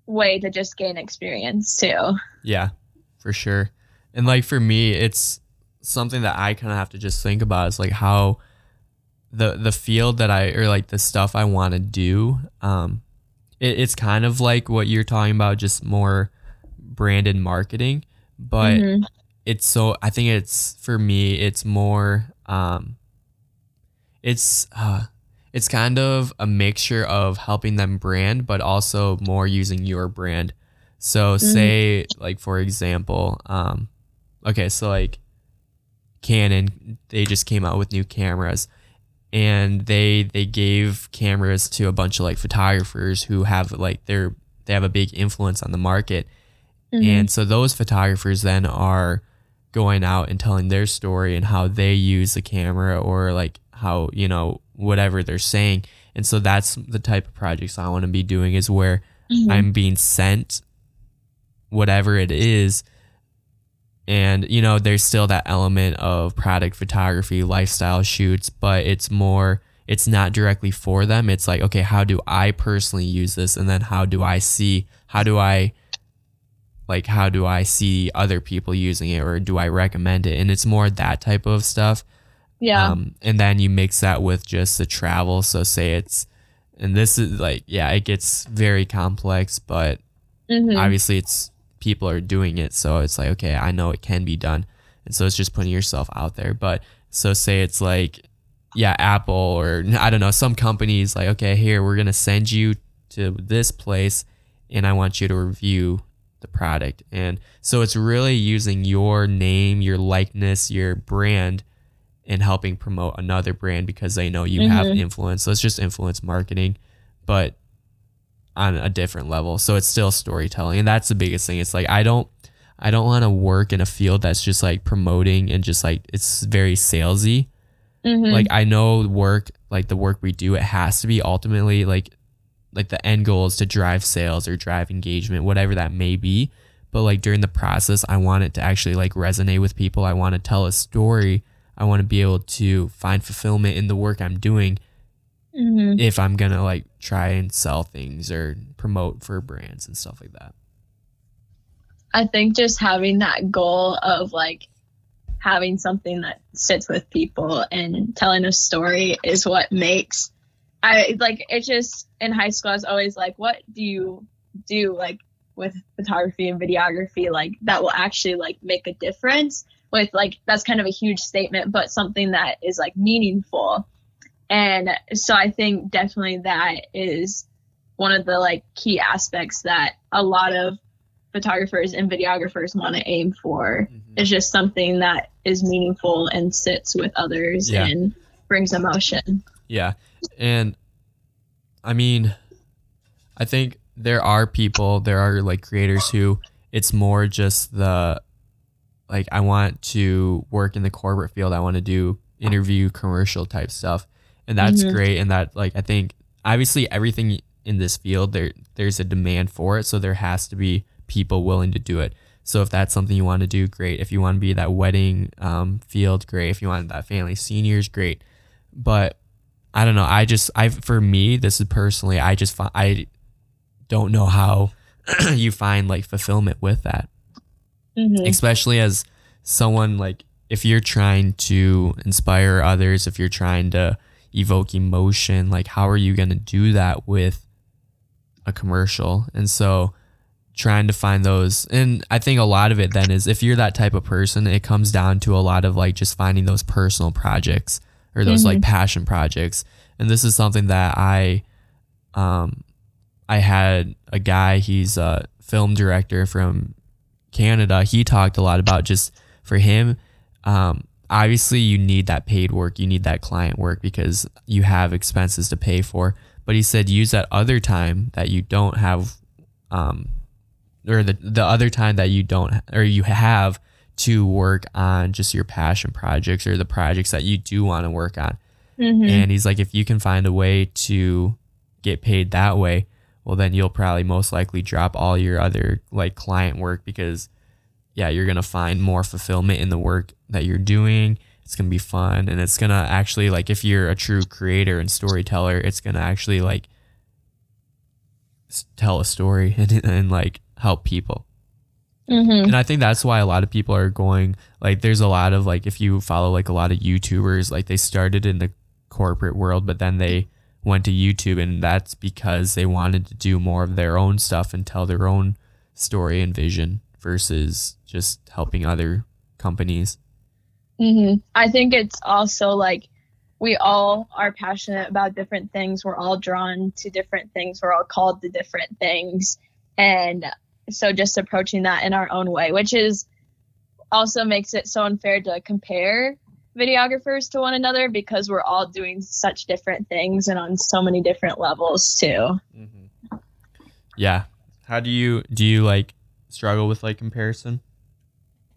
way to just gain experience too. Yeah, for sure. And like for me, it's something that I kind of have to just think about is like how the the field that I or like the stuff I want to do. Um, it, it's kind of like what you're talking about, just more branded marketing, but mm-hmm. it's so I think it's for me it's more um, it's uh, it's kind of a mixture of helping them brand, but also more using your brand. So mm-hmm. say like for example, um, okay, so like Canon, they just came out with new cameras and they they gave cameras to a bunch of like photographers who have like they're they have a big influence on the market mm-hmm. and so those photographers then are going out and telling their story and how they use the camera or like how you know whatever they're saying and so that's the type of projects i want to be doing is where mm-hmm. i'm being sent whatever it is and you know there's still that element of product photography lifestyle shoots but it's more it's not directly for them. It's like okay how do i personally use this? And then how do i see how do i like how do i see other people using it or do i recommend it? And it's more that type of stuff. Yeah. Um, and then you mix that with just the travel. So say it's and this is like yeah it gets very complex but mm-hmm. obviously it's people are doing it. So it's like, okay, I know it can be done. And so it's just putting yourself out there. But so say it's like yeah, Apple or I don't know, some companies like, okay, here we're gonna send you to this place, and I want you to review the product. And so it's really using your name, your likeness, your brand, and helping promote another brand because they know you mm-hmm. have influence. So it's just influence marketing, but on a different level. So it's still storytelling, and that's the biggest thing. It's like I don't. I don't want to work in a field that's just like promoting and just like it's very salesy. Mm-hmm. Like I know work, like the work we do, it has to be ultimately like like the end goal is to drive sales or drive engagement, whatever that may be. But like during the process, I want it to actually like resonate with people. I want to tell a story. I want to be able to find fulfillment in the work I'm doing. Mm-hmm. If I'm gonna like try and sell things or promote for brands and stuff like that. I think just having that goal of like having something that sits with people and telling a story is what makes I like it's just in high school I was always like what do you do like with photography and videography like that will actually like make a difference with like that's kind of a huge statement but something that is like meaningful and so I think definitely that is one of the like key aspects that a lot of photographers and videographers want to aim for. Mm-hmm. It's just something that is meaningful and sits with others yeah. and brings emotion. Yeah. And I mean, I think there are people, there are like creators who it's more just the like I want to work in the corporate field. I want to do interview commercial type stuff. And that's mm-hmm. great and that like I think obviously everything in this field there there's a demand for it, so there has to be people willing to do it. So if that's something you want to do, great. If you want to be that wedding um, field, great. If you want that family seniors, great. But I don't know. I just I for me, this is personally, I just find I don't know how you find like fulfillment with that, mm-hmm. especially as someone like if you're trying to inspire others, if you're trying to evoke emotion, like how are you going to do that with a commercial? And so trying to find those and i think a lot of it then is if you're that type of person it comes down to a lot of like just finding those personal projects or those mm-hmm. like passion projects and this is something that i um i had a guy he's a film director from canada he talked a lot about just for him um obviously you need that paid work you need that client work because you have expenses to pay for but he said use that other time that you don't have um, or the the other time that you don't or you have to work on just your passion projects or the projects that you do want to work on. Mm-hmm. And he's like, if you can find a way to get paid that way, well, then you'll probably most likely drop all your other like client work because, yeah, you're gonna find more fulfillment in the work that you're doing. It's gonna be fun, and it's gonna actually like if you're a true creator and storyteller, it's gonna actually like tell a story and, and like help people. Mm-hmm. And I think that's why a lot of people are going like there's a lot of like if you follow like a lot of YouTubers like they started in the corporate world but then they went to YouTube and that's because they wanted to do more of their own stuff and tell their own story and vision versus just helping other companies. Mm-hmm. I think it's also like we all are passionate about different things. We're all drawn to different things. We're all called to different things. And so just approaching that in our own way, which is also makes it so unfair to compare videographers to one another because we're all doing such different things and on so many different levels too. Mm-hmm. Yeah. How do you do you like struggle with like comparison?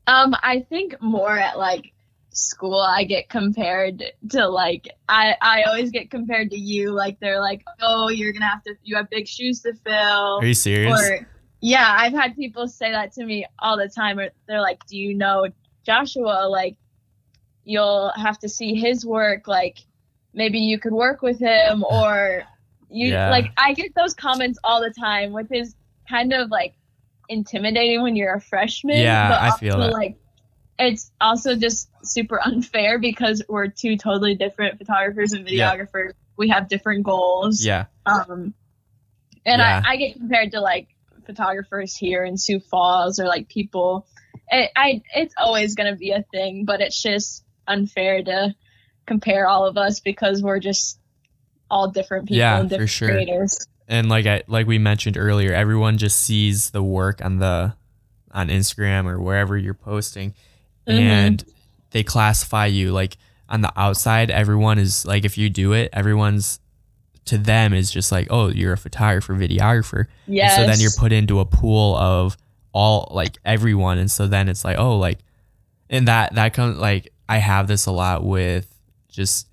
Um, I think more at like school I get compared to like I I always get compared to you like they're like oh you're gonna have to you have big shoes to fill. Are you serious? Or yeah, I've had people say that to me all the time. or They're like, "Do you know Joshua? Like, you'll have to see his work. Like, maybe you could work with him, or you yeah. like." I get those comments all the time, which is kind of like intimidating when you're a freshman. Yeah, but I feel that. Like, it's also just super unfair because we're two totally different photographers and videographers. Yeah. We have different goals. Yeah. Um, and yeah. I, I get compared to like photographers here in Sioux Falls or like people. It, I it's always gonna be a thing, but it's just unfair to compare all of us because we're just all different people Yeah, and for different sure. creators. And like I like we mentioned earlier, everyone just sees the work on the on Instagram or wherever you're posting, Mhm. and they classify you like on the outside. Everyone is like, if you do it, everyone's to them is just like, oh, you're a photographer, videographer. And so then you're put into a pool of all like everyone, and so then it's like, oh, like, and that that comes like I have this a lot with just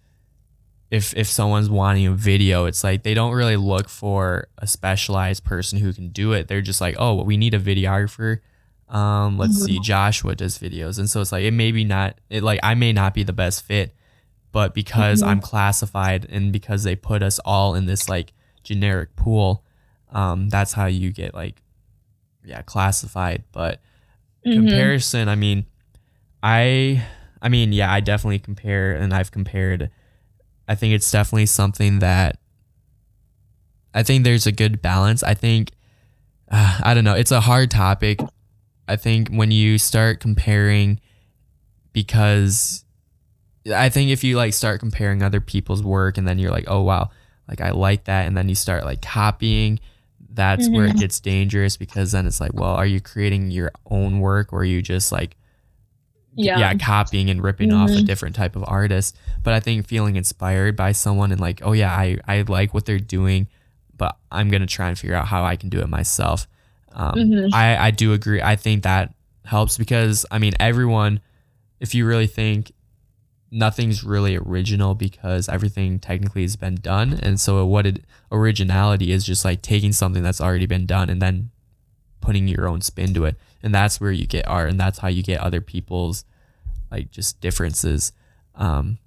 if if someone's wanting a video, it's like they don't really look for a specialized person who can do it. They're just like, oh, we need a videographer. Um, let's see, Joshua does videos, and so it's like it may be not it like I may not be the best fit, but because Mhm. I'm classified and because they put us all in this like generic pool, um, that's how you get like yeah classified. But Mhm. comparison, I mean, I I mean yeah, I definitely compare and I've compared. I think it's definitely something that I think there's a good balance. I think uh, I don't know. It's a hard topic. I think when you start comparing, because I think if you like start comparing other people's work and then you're like, oh wow, like I like that, and then you start like copying, that's where it Mhm. gets dangerous because then it's like, well, are you creating your own work or are you just like Yeah. yeah, copying and ripping off a Mhm. different type of artist. But I think feeling inspired by someone and like, oh yeah, I, I like what they're doing, but I'm gonna try and figure out how I can do it myself. Um, Mhm. I, I do agree. I think that helps because I mean everyone, if you really think nothing's really original because everything technically has been done. And so what it originality is just like taking something that's already been done and then putting your own spin to it. And that's where you get art and that's how you get other people's like just differences. Um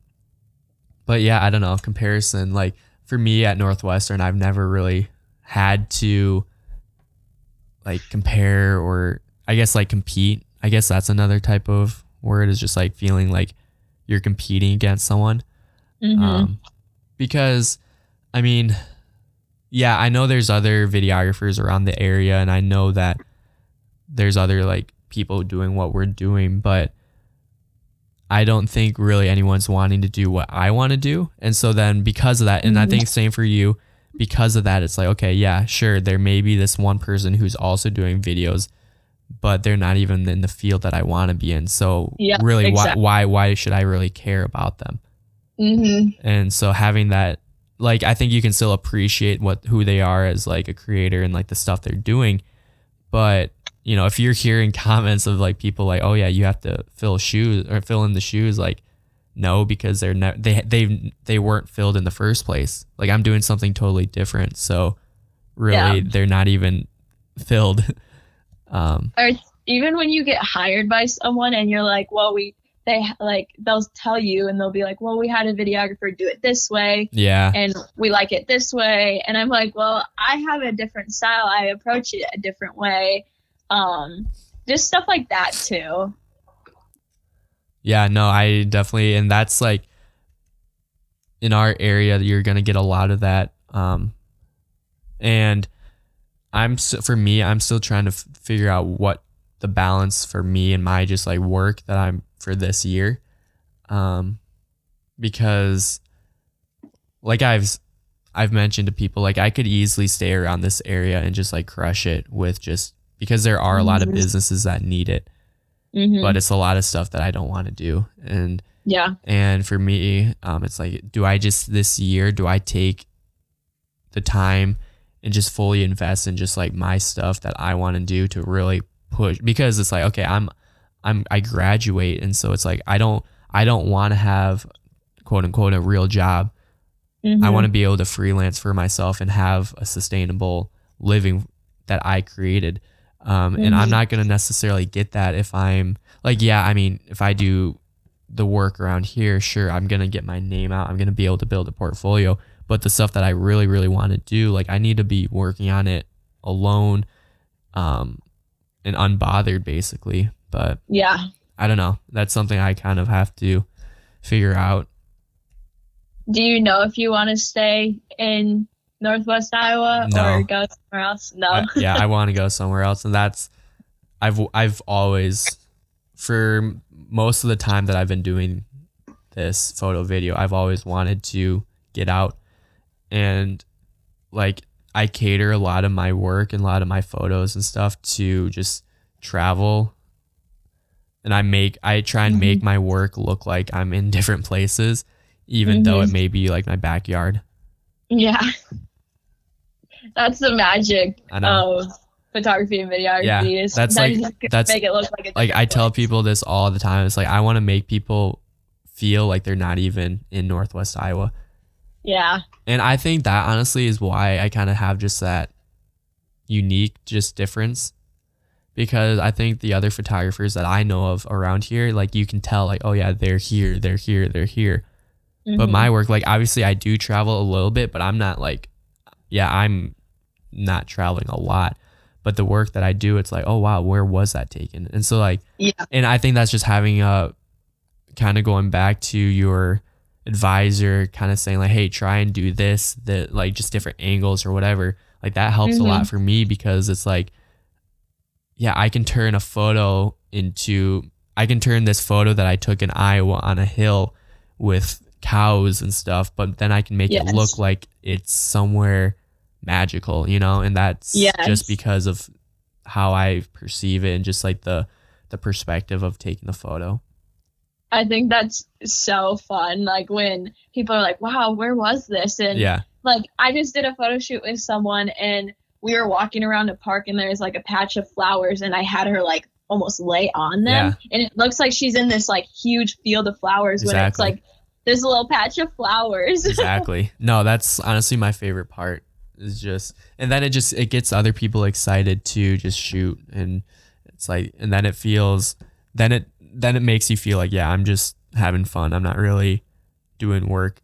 but yeah, I don't know, comparison like for me at Northwestern, I've never really had to like compare or I guess like compete. I guess that's another type of word is just like feeling like you're competing against someone. Mhm. Um, because, I mean, yeah, I know there's other videographers around the area, and I know that there's other like people doing what we're doing, but I don't think really anyone's wanting to do what I want to do. And so then because of that, and I Mhm. think same for you, because of that, it's like, okay, yeah, sure, there may be this one person who's also doing videos, but they're not even in the field that I want to be in. So Yeah, really, exactly. why, why, why should I really care about them? Mhm. and so having that like i think you can still appreciate what who they are as like a creator and like the stuff they're doing but you know if you're hearing comments of like people like oh yeah you have to fill shoes or fill in the shoes like no because they're ne- they they they weren't filled in the first place. Like i'm doing something totally different. So really Yeah. they're not even filled. Um Or even when you get hired by someone and you're like, well, we they like they'll tell you and they'll be like, well, we had a videographer do it this way yeah. and we like it this way and i'm like well i have a different style. I approach it a different way um just stuff like that too Yeah, no, I definitely, and that's like in our area, you're gonna get a lot of that. Um, and I'm for me, I'm still trying to f- figure out what the balance for me and my just like work that I'm for this year, um, because like I've I've mentioned to people like I could easily stay around this area and just like crush it with just because there are a lot of Mhm. businesses that need it Mhm. but it's a lot of stuff that I don't want to do. And yeah and for me, um, it's like, do I just this year do I take the time and just fully invest in just like my stuff that I want to do to really push? Because it's like, okay, I'm I'm I graduate, and so it's like I don't I don't want to have quote unquote a real job. I Mhm. want to be able to freelance for myself and have a sustainable living that I created. Um, and I'm Mhm. not going to necessarily get that if I'm like, yeah, I mean, if I do the work around here, sure, I'm going to get my name out. I'm going to be able to build a portfolio. But the stuff that I really, really want to do, like, I need to be working on it alone um, and unbothered, basically. But yeah I don't know. That's something I kind of have to figure out. do you know if you want to stay in northwest iowa No. or go somewhere else no I- yeah, I want to go somewhere else, and that's I've I've always for most of the time that I've been doing this photo video. I've always wanted to get out and like I cater a lot of my work and a lot of my photos and stuff to just travel and I make I try and make mm-hmm. my work look like I'm in different places even though it mm-hmm. may be like my backyard. Yeah. That's the magic of photography and videography. Yeah, is that's like- that's- make it look like like I tell people this all the time. It's like I want to make people feel like they're not even in Northwest Iowa. Yeah. And I think that honestly is why I kind of have just that unique just difference because I think the other photographers that I know of around here like you can tell like oh yeah, they're here, they're here, they're here. But Mhm. my work like obviously I do travel a little bit, but I'm not like yeah, I'm not traveling a lot. But the work that I do, it's like, oh wow, where was that taken? And so like Yeah. and I think that's just having a kind of going back to your advisor kind of saying like hey try and do this that like just different angles or whatever like that helps a lot mm-hmm. for me because it's like yeah I can turn a photo into I can turn this photo that I took in Iowa on a hill with cows and stuff but then I can make it look like it's somewhere magical you know and that's Yes. just because of how I perceive it and just like the the perspective of taking the photo I think that's so fun. Like when people are like, wow, where was this? And yeah like I just did a photo shoot with someone and we were walking around a park and there's like a patch of flowers and I had her like almost lay on them and it looks like she's in this like huge field of flowers when it's like there's a little patch of flowers. exactly no that's honestly my favorite part is just and then it just it gets other people excited to just shoot and it's like and then it feels then it then it makes you feel like yeah i'm just having fun. I'm not really doing work.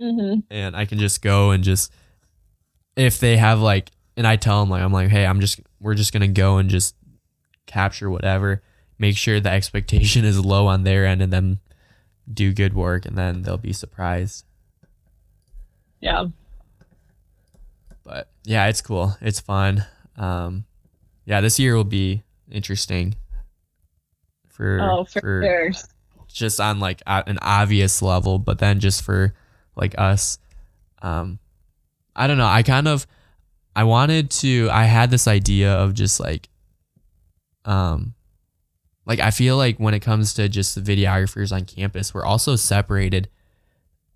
Hmm and i can just go and just if they have like and i tell them like i'm like hey i'm just we're just gonna go and just capture whatever. Make sure the expectation is low on their end and then do good work and then they'll be surprised. Yeah. But yeah, it's cool. It's fun. Um, yeah, this year will be interesting for Oh, for, sure. just on like an obvious level, but then just for like us, um, I don't know. I kind of I wanted to. I had this idea of just like, um, like I feel like when it comes to just the videographers on campus, we're also separated.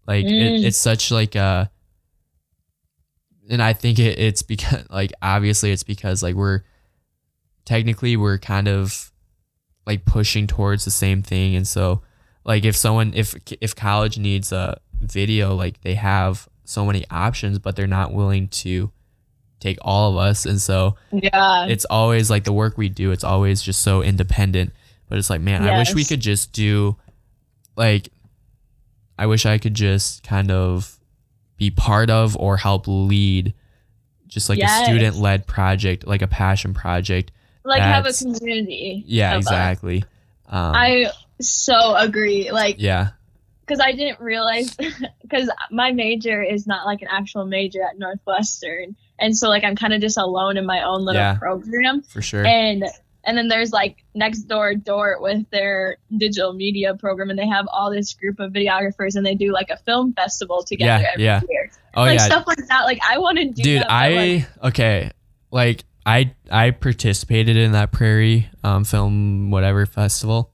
Like it, Mm. it's such like a and I think it, it's because like obviously it's because like we're technically we're kind of like pushing towards the same thing. And so like if someone if if college needs a video like they have so many options but they're not willing to take all of us. And so Yeah. it's always like the work we do it's always just so independent. But it's like man i wish we could just do like i wish i could just kind of be part of or help lead just like Yes. a student led project like a passion project like have a community. yeah exactly um, I so agree. Like yeah because I didn't realize because my major is not like an actual major at Northwestern, and so like I'm kind of just alone in my own little Yeah. program, for sure and and then there's like next door Dordt with their digital media program, and they have all this group of videographers, and they do like a film festival together Yeah, every yeah. year, oh like yeah stuff like that. Like I want to do dude that, but, like, i okay like i i participated in that prairie um film whatever festival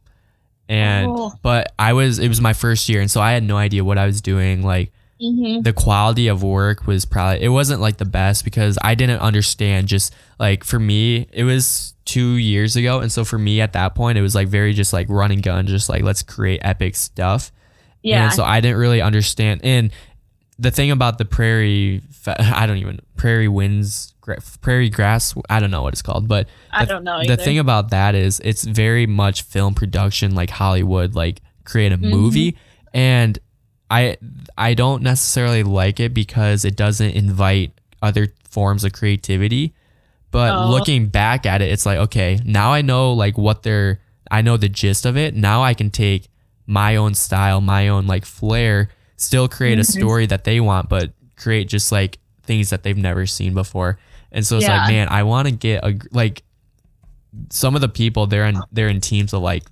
and Oh. but i was it was my first year and so i had no idea what i was doing like mhm. the quality of work was probably it wasn't like the best because i didn't understand just like for me it was two years ago and so for me at that point it was like very just like running gun just like let's create epic stuff yeah, and so I didn't really understand. And the thing about the prairie, I don't even prairie winds, prairie grass. I don't know what it's called, but I the- don't know. the thing about that is it's very much film production, like Hollywood, like create a Mhm. movie, and I I don't necessarily like it because it doesn't invite other forms of creativity. But Oh. looking back at it, it's like okay, now I know like what they're. I know the gist of it. Now I can take my own style, my own like flair, still create a Mhm. story that they want, but create just like things that they've never seen before. And so it's like, man, I want to get a like some of the people they're in they're in teams of like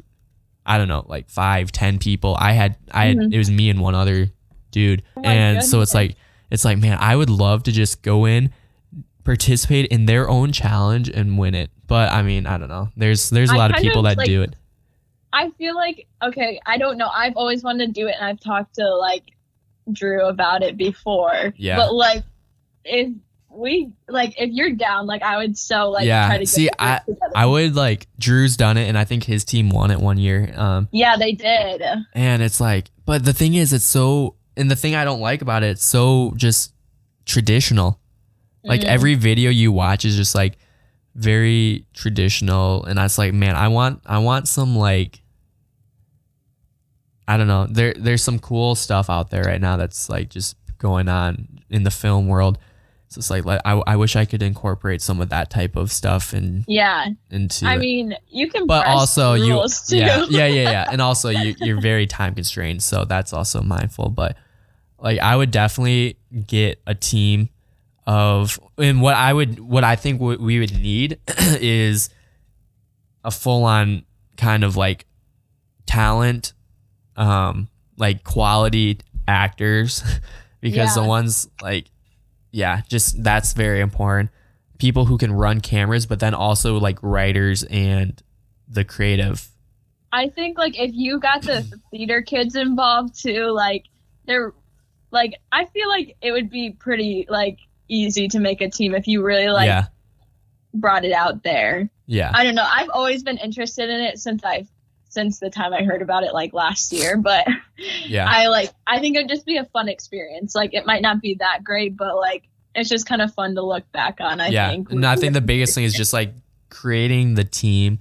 I don't know, like five, ten people. I had I had Mhm. it was me and one other dude. Oh and so it's like it's like, man, I would love to just go in, participate in their own challenge and win it. But I mean, I don't know. There's there's a I lot of people of, that like, do it. I feel like okay, I don't know. I've always wanted to do it, and I've talked to like Drew about it before. Yeah. But like, if we like, if you're down, like, I would so like Yeah, try to see, together. I would like Drew's done it and I think his team won it one year. Um yeah, they did. and it's like but the thing is it's so and the thing I don't like about it, it's so just traditional. Like Mm. every video you watch is just like very traditional and I was like, man, I want I want some like I don't know. There there's some cool stuff out there right now that's like just going on in the film world. So it's like, I, I wish I could incorporate some of that type of stuff and Yeah, into I it. mean, you can. but also you too. yeah yeah yeah yeah and also you you're very time constrained so that's also mindful but like i would definitely get a team of and what i would what i think what we would need is a full-on kind of like talent um like quality actors because the ones like yeah just that's very important people who can run cameras but then also like writers and the creative I think like if you got the theater kids involved too, like they're like I feel like it would be pretty like easy to make a team if you really like yeah brought it out there. yeah I don't know. I've always been interested in it since I've since the time I heard about it like last year, but yeah. I like I think it'd just be a fun experience. Like it might not be that great, but like it's just kind of fun to look back on, I yeah think. and i think the biggest thing is just like creating the team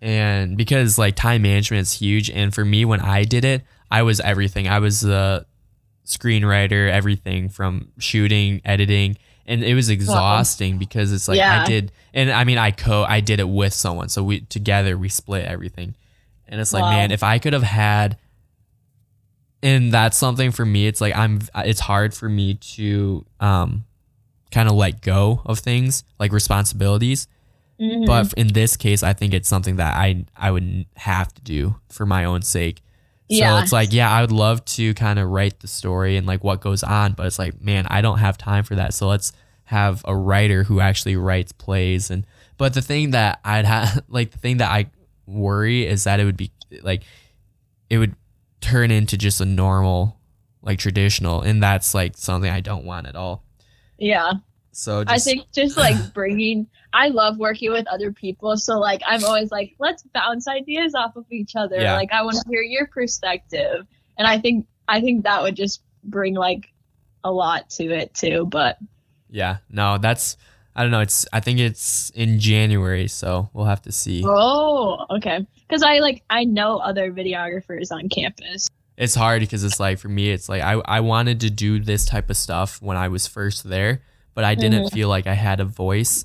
and because like time management is huge and for me when i did it i was everything. I was the screenwriter everything from shooting editing and it was exhausting because it's like i did and i mean i co i did it with someone so we together we split everything and it's like Wow. man if i could have had and that's something for me it's like i'm it's hard for me to um kind of let go of things like responsibilities Mhm. but in this case i think it's something that i i would have to do for my own sake so Yeah. it's like yeah i would love to kind of write the story and like what goes on but it's like man i don't have time for that so let's have a writer who actually writes plays and but the thing that i'd have like the thing that i worry is that it would be like it would turn into just a normal like traditional and that's like something i don't want at all yeah. so just, I think just like bringing, I love working with other people. So like, I'm always like, let's bounce ideas off of each other. Yeah. Like, I want to hear your perspective, and I think I think that would just bring like a lot to it too. But Yeah, no, that's I don't know. It's I think it's in January, so we'll have to see. oh, okay, because I like I know other videographers on campus. It's hard because it's like for me, it's like I I wanted to do this type of stuff when I was first there, but I didn't feel like I had a voice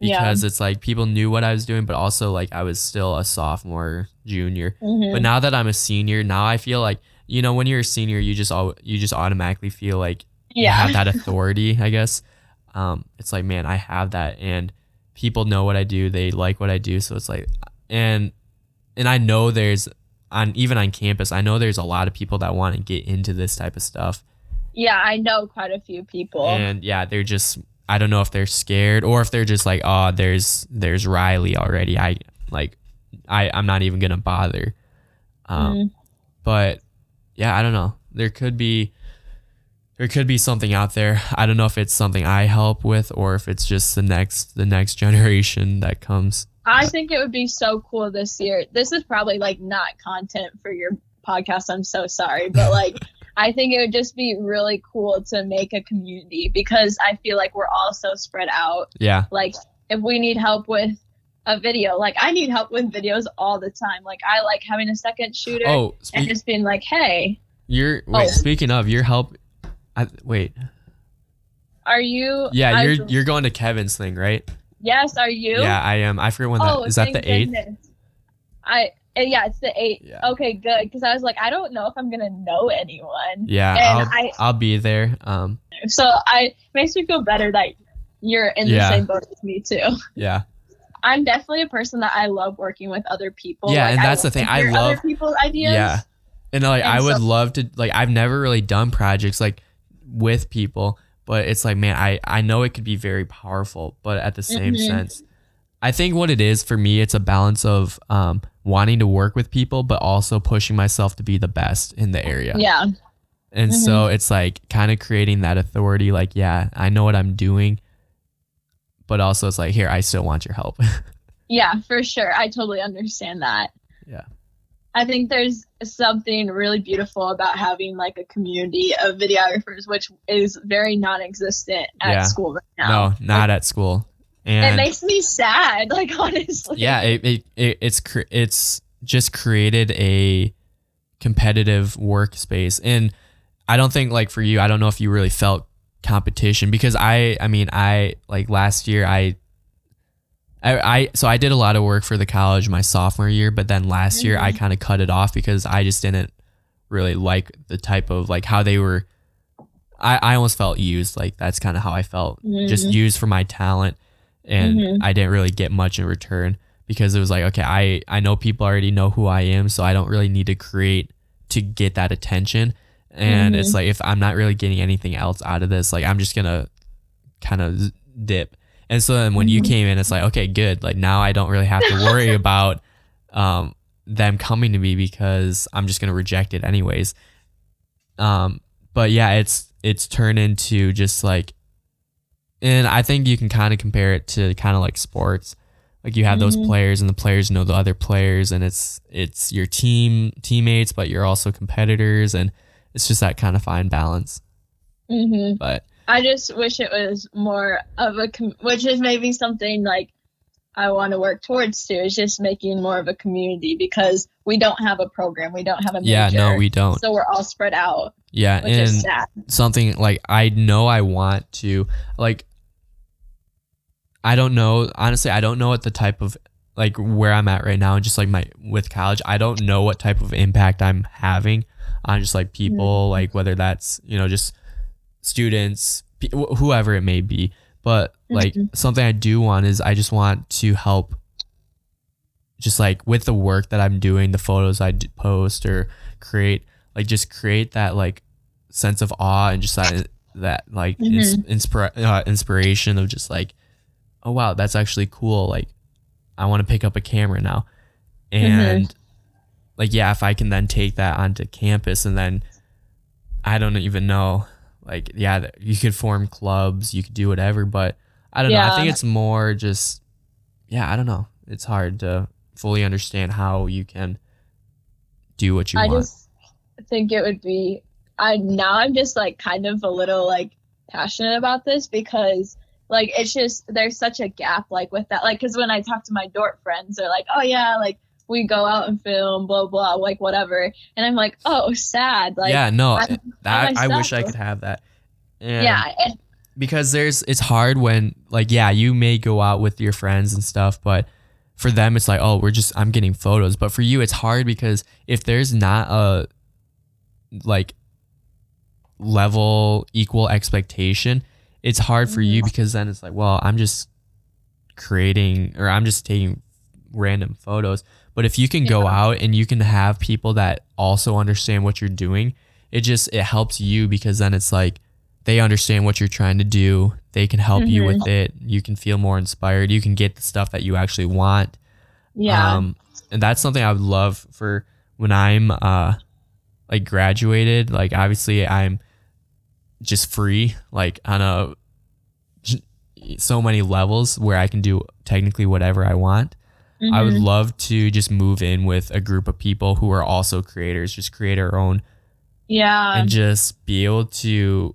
Yeah. because it's like people knew what I was doing, but also like I was still a sophomore, junior. Mm-hmm. But now that I'm a senior, now I feel like you know when you're a senior, you just all you just automatically feel like you yeah, have that authority, I guess. Um, it's like, man, I have that, and people know what I do. They like what I do, so it's like, and and I know there's on even on campus, I know there's a lot of people that want to get into this type of stuff, yeah. I know quite a few people. and yeah, they're just I don't know if they're scared or if they're just like, oh, there's there's Riley already. I like, I I'm not even gonna bother. Um, Mhm. but yeah, I don't know. There could be there could be something out there. I don't know if it's something I help with or if it's just the next the next generation that comes. I think it would be so cool this year. This is probably like not content for your podcast. I'm so sorry, but like I think it would just be really cool to make a community because I feel like we're all so spread out. Yeah. Like if we need help with a video, like I need help with videos all the time. Like I like having a second shooter Oh, and just being like, "Hey, you're wait. Oh. Speaking of your help, I, wait. are you Yeah, I- you're you're going to Kevin's thing, right? Yes, are you? Yeah, I am. I forget when that Oh, is. That the eighth? I uh, yeah, it's the eighth. Yeah. Okay, good. Because I was like, I don't know if I'm gonna know anyone. Yeah, And I'll I- I'll be there. Um, So I makes me feel better that you're in Yeah. the same boat as me too. yeah, I'm definitely a person that I love working with other people. Yeah, Like, and I that's the thing. I love- other people's ideas. Yeah. And like And I would so- love to like I've never really done projects like with people, but it's like man, I I know it could be very powerful, but at the same Mhm. sense, I think what it is for me, it's a balance of um wanting to work with people, but also pushing myself to be the best in the area. Yeah. And Mm-hmm. so it's like kind of creating that authority, like, yeah, I know what I'm doing, but also it's like, here, I still want your help. Yeah, for sure. I totally understand that. Yeah. I think there's something really beautiful about having like a community of videographers, which is very non-existent at Yeah. school right now. no, not at school. And It makes me sad, like honestly. yeah, it, it, it it's cr- it's just created a competitive workspace, and I don't think like for you, I don't know if you really felt competition because I, I mean, I like last year I. I, I so I did a lot of work for the college my sophomore year, but then last year I kind of cut it off because I just didn't really like the type of like how they were. I, I almost felt used. Like that's kind of how I felt, just Mhm. used for my talent, and Mhm. I didn't really get much in return because it was like, okay, I I know people already know who I am, so I don't really need to create to get that attention. And it's like if I'm not really getting anything else out of this, like I'm just gonna kind of dip. And so then when you Mhm. came in, it's like, okay, good. Like now I don't really have to worry about um, them coming to me because I'm just gonna reject it anyways. Um, but yeah, it's it's turned into just like, and I think you can kind of compare it to kind of like sports. Like you have those Mhm. players, and the players know the other players, and it's it's your team teammates, but you're also competitors, and it's just that kind of fine balance. hmm But I just wish it was more of a, com- which is maybe something like I want to work towards too. Is just making more of a community because we don't have a program, we don't have a major, yeah, no, we don't. so we're all spread out, Yeah, and something like I know I want to like I don't know honestly I don't know what the type of like where I'm at right now and just like my with college I don't know what type of impact I'm having on just like people mm-hmm. like whether that's you know just students wh- whoever it may be. But like Mhm. something I do want is I just want to help just like with the work that I'm doing the photos I d- post or create like just create that like sense of awe and just that that like ins- inspira- uh, inspiration of just like oh wow that's actually cool. Like I want to pick up a camera now. And like yeah if I can then take that onto campus and then I don't even know like yeah you could form clubs you could do whatever but I don't know. I think it's more just yeah I don't know. It's hard to fully understand how you can do what you I want. just think it would be. I now I'm just like kind of a little like passionate about this because like it's just there's such a gap like with that like because when I talk to my Dordt friends they're like oh yeah like we go out and film blah blah like whatever. And I'm like oh sad. Like yeah no I- that, I wish I could have that. And yeah and- because there's it's hard when like yeah you may go out with your friends and stuff but for them it's like oh we're just i'm getting photos. But for you it's hard because if there's not a like level equal expectation it's hard for you mm-hmm. because then it's like well i'm just creating or i'm just taking random photos but if you can go out and you can have people that also understand what you're doing it just it helps you because then it's like they understand what you're trying to do. They can help you with it. You can feel more inspired. You can get the stuff that you actually want. Yeah. Um, and that's something I would love for when I'm uh like graduated. Like obviously I'm just free, like on a so many levels where I can do technically whatever I want. I would Mhm. love to just move in with a group of people who are also creators, just create our own yeah and just be able to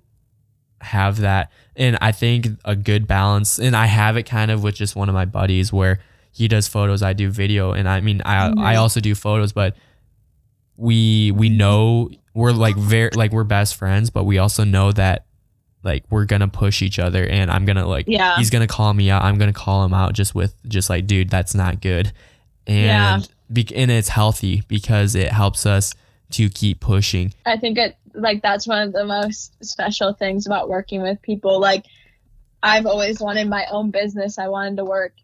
have that. And I think a good balance, and I have it kind of with just one of my buddies where he does photos, I do video, and I mean I I Mhm. also do photos, but we we know we're like very like we're best friends, but we also know that like we're gonna push each other, and I'm gonna like Yeah. he's gonna call me out, I'm gonna call him out just with just like dude, that's not good, and Yeah. be- and it's healthy because it helps us to keep pushing. I think it like that's one of the most special things about working with people. Like I've always wanted my own business. I wanted to work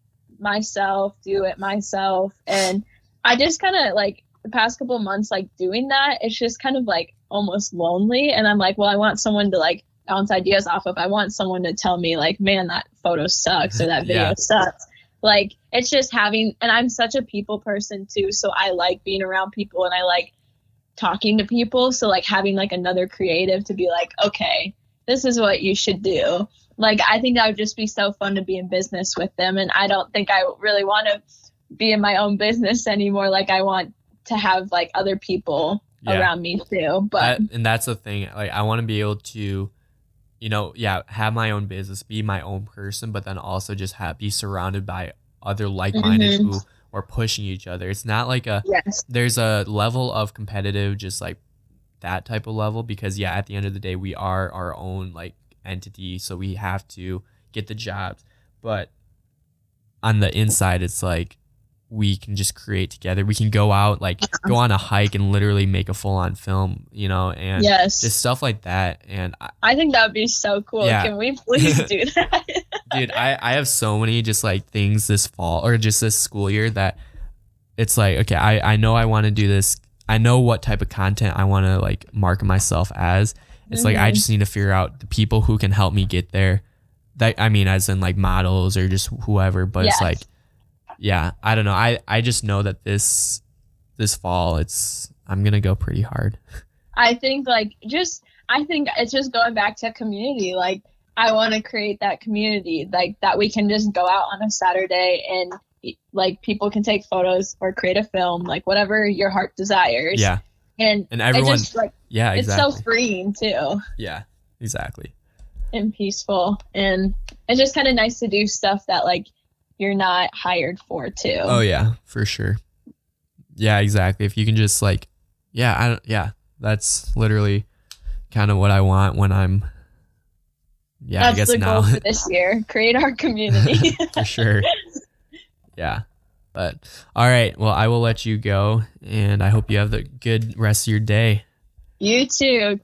myself, do it myself. And I just kind of like the past couple months, like doing that, it's just kind of like almost lonely. And I'm like, well, I want someone to like bounce ideas off of. I want someone to tell me, like, man, that photo sucks or that video Yeah. sucks. Like, it's just having, and I'm such a people person too. So I like being around people and I like talking to people. So, like, having like another creative to be like, okay, this is what you should do. Like, I think that would just be so fun to be in business with them. And I don't think I really want to be in my own business anymore. Like, I want to have like other people Yeah. around me too. But I, and that's the thing. Like, I want to be able to, you know, yeah, have my own business, be my own person, but then also just have be surrounded by other like-minded Mhm. who are pushing each other. It's not like a yes, there's a level of competitive, just like that type of level, because yeah, at the end of the day, we are our own like entity, so we have to get the jobs. But on the inside, it's like we can just create together. We can go out, like go on a hike and literally make a full on film, you know, and yes. just stuff like that. And I, I think that would be so cool. Yeah. Can we please do that? dude, I, I have so many just like things this fall or just this school year that it's like, okay, I, I know I want to do this. I know what type of content I want to like market myself as. It's like I Mhm. just need to figure out the people who can help me get there. That I mean, as in like models or just whoever. But it's like, yeah, I don't know. I I just know that this this fall, it's I'm gonna go pretty hard. I think like just I think it's just going back to community. Like I want to create that community, like that we can just go out on a Saturday and like people can take photos or create a film, like whatever your heart desires. Yeah, and and everyone, just like yeah, it's so freeing too yeah, exactly. and peaceful, and it's just kind of nice to do stuff that like you're not hired for too. Oh yeah, for sure. Yeah, exactly. If you can just like, yeah, I don't, yeah, that's literally kind of what I want when I'm. Yeah, That's I guess the now goal for this year. Create our community. for sure. Yeah, but all right. Well, I will let you go, and I hope you have the good rest of your day. you too.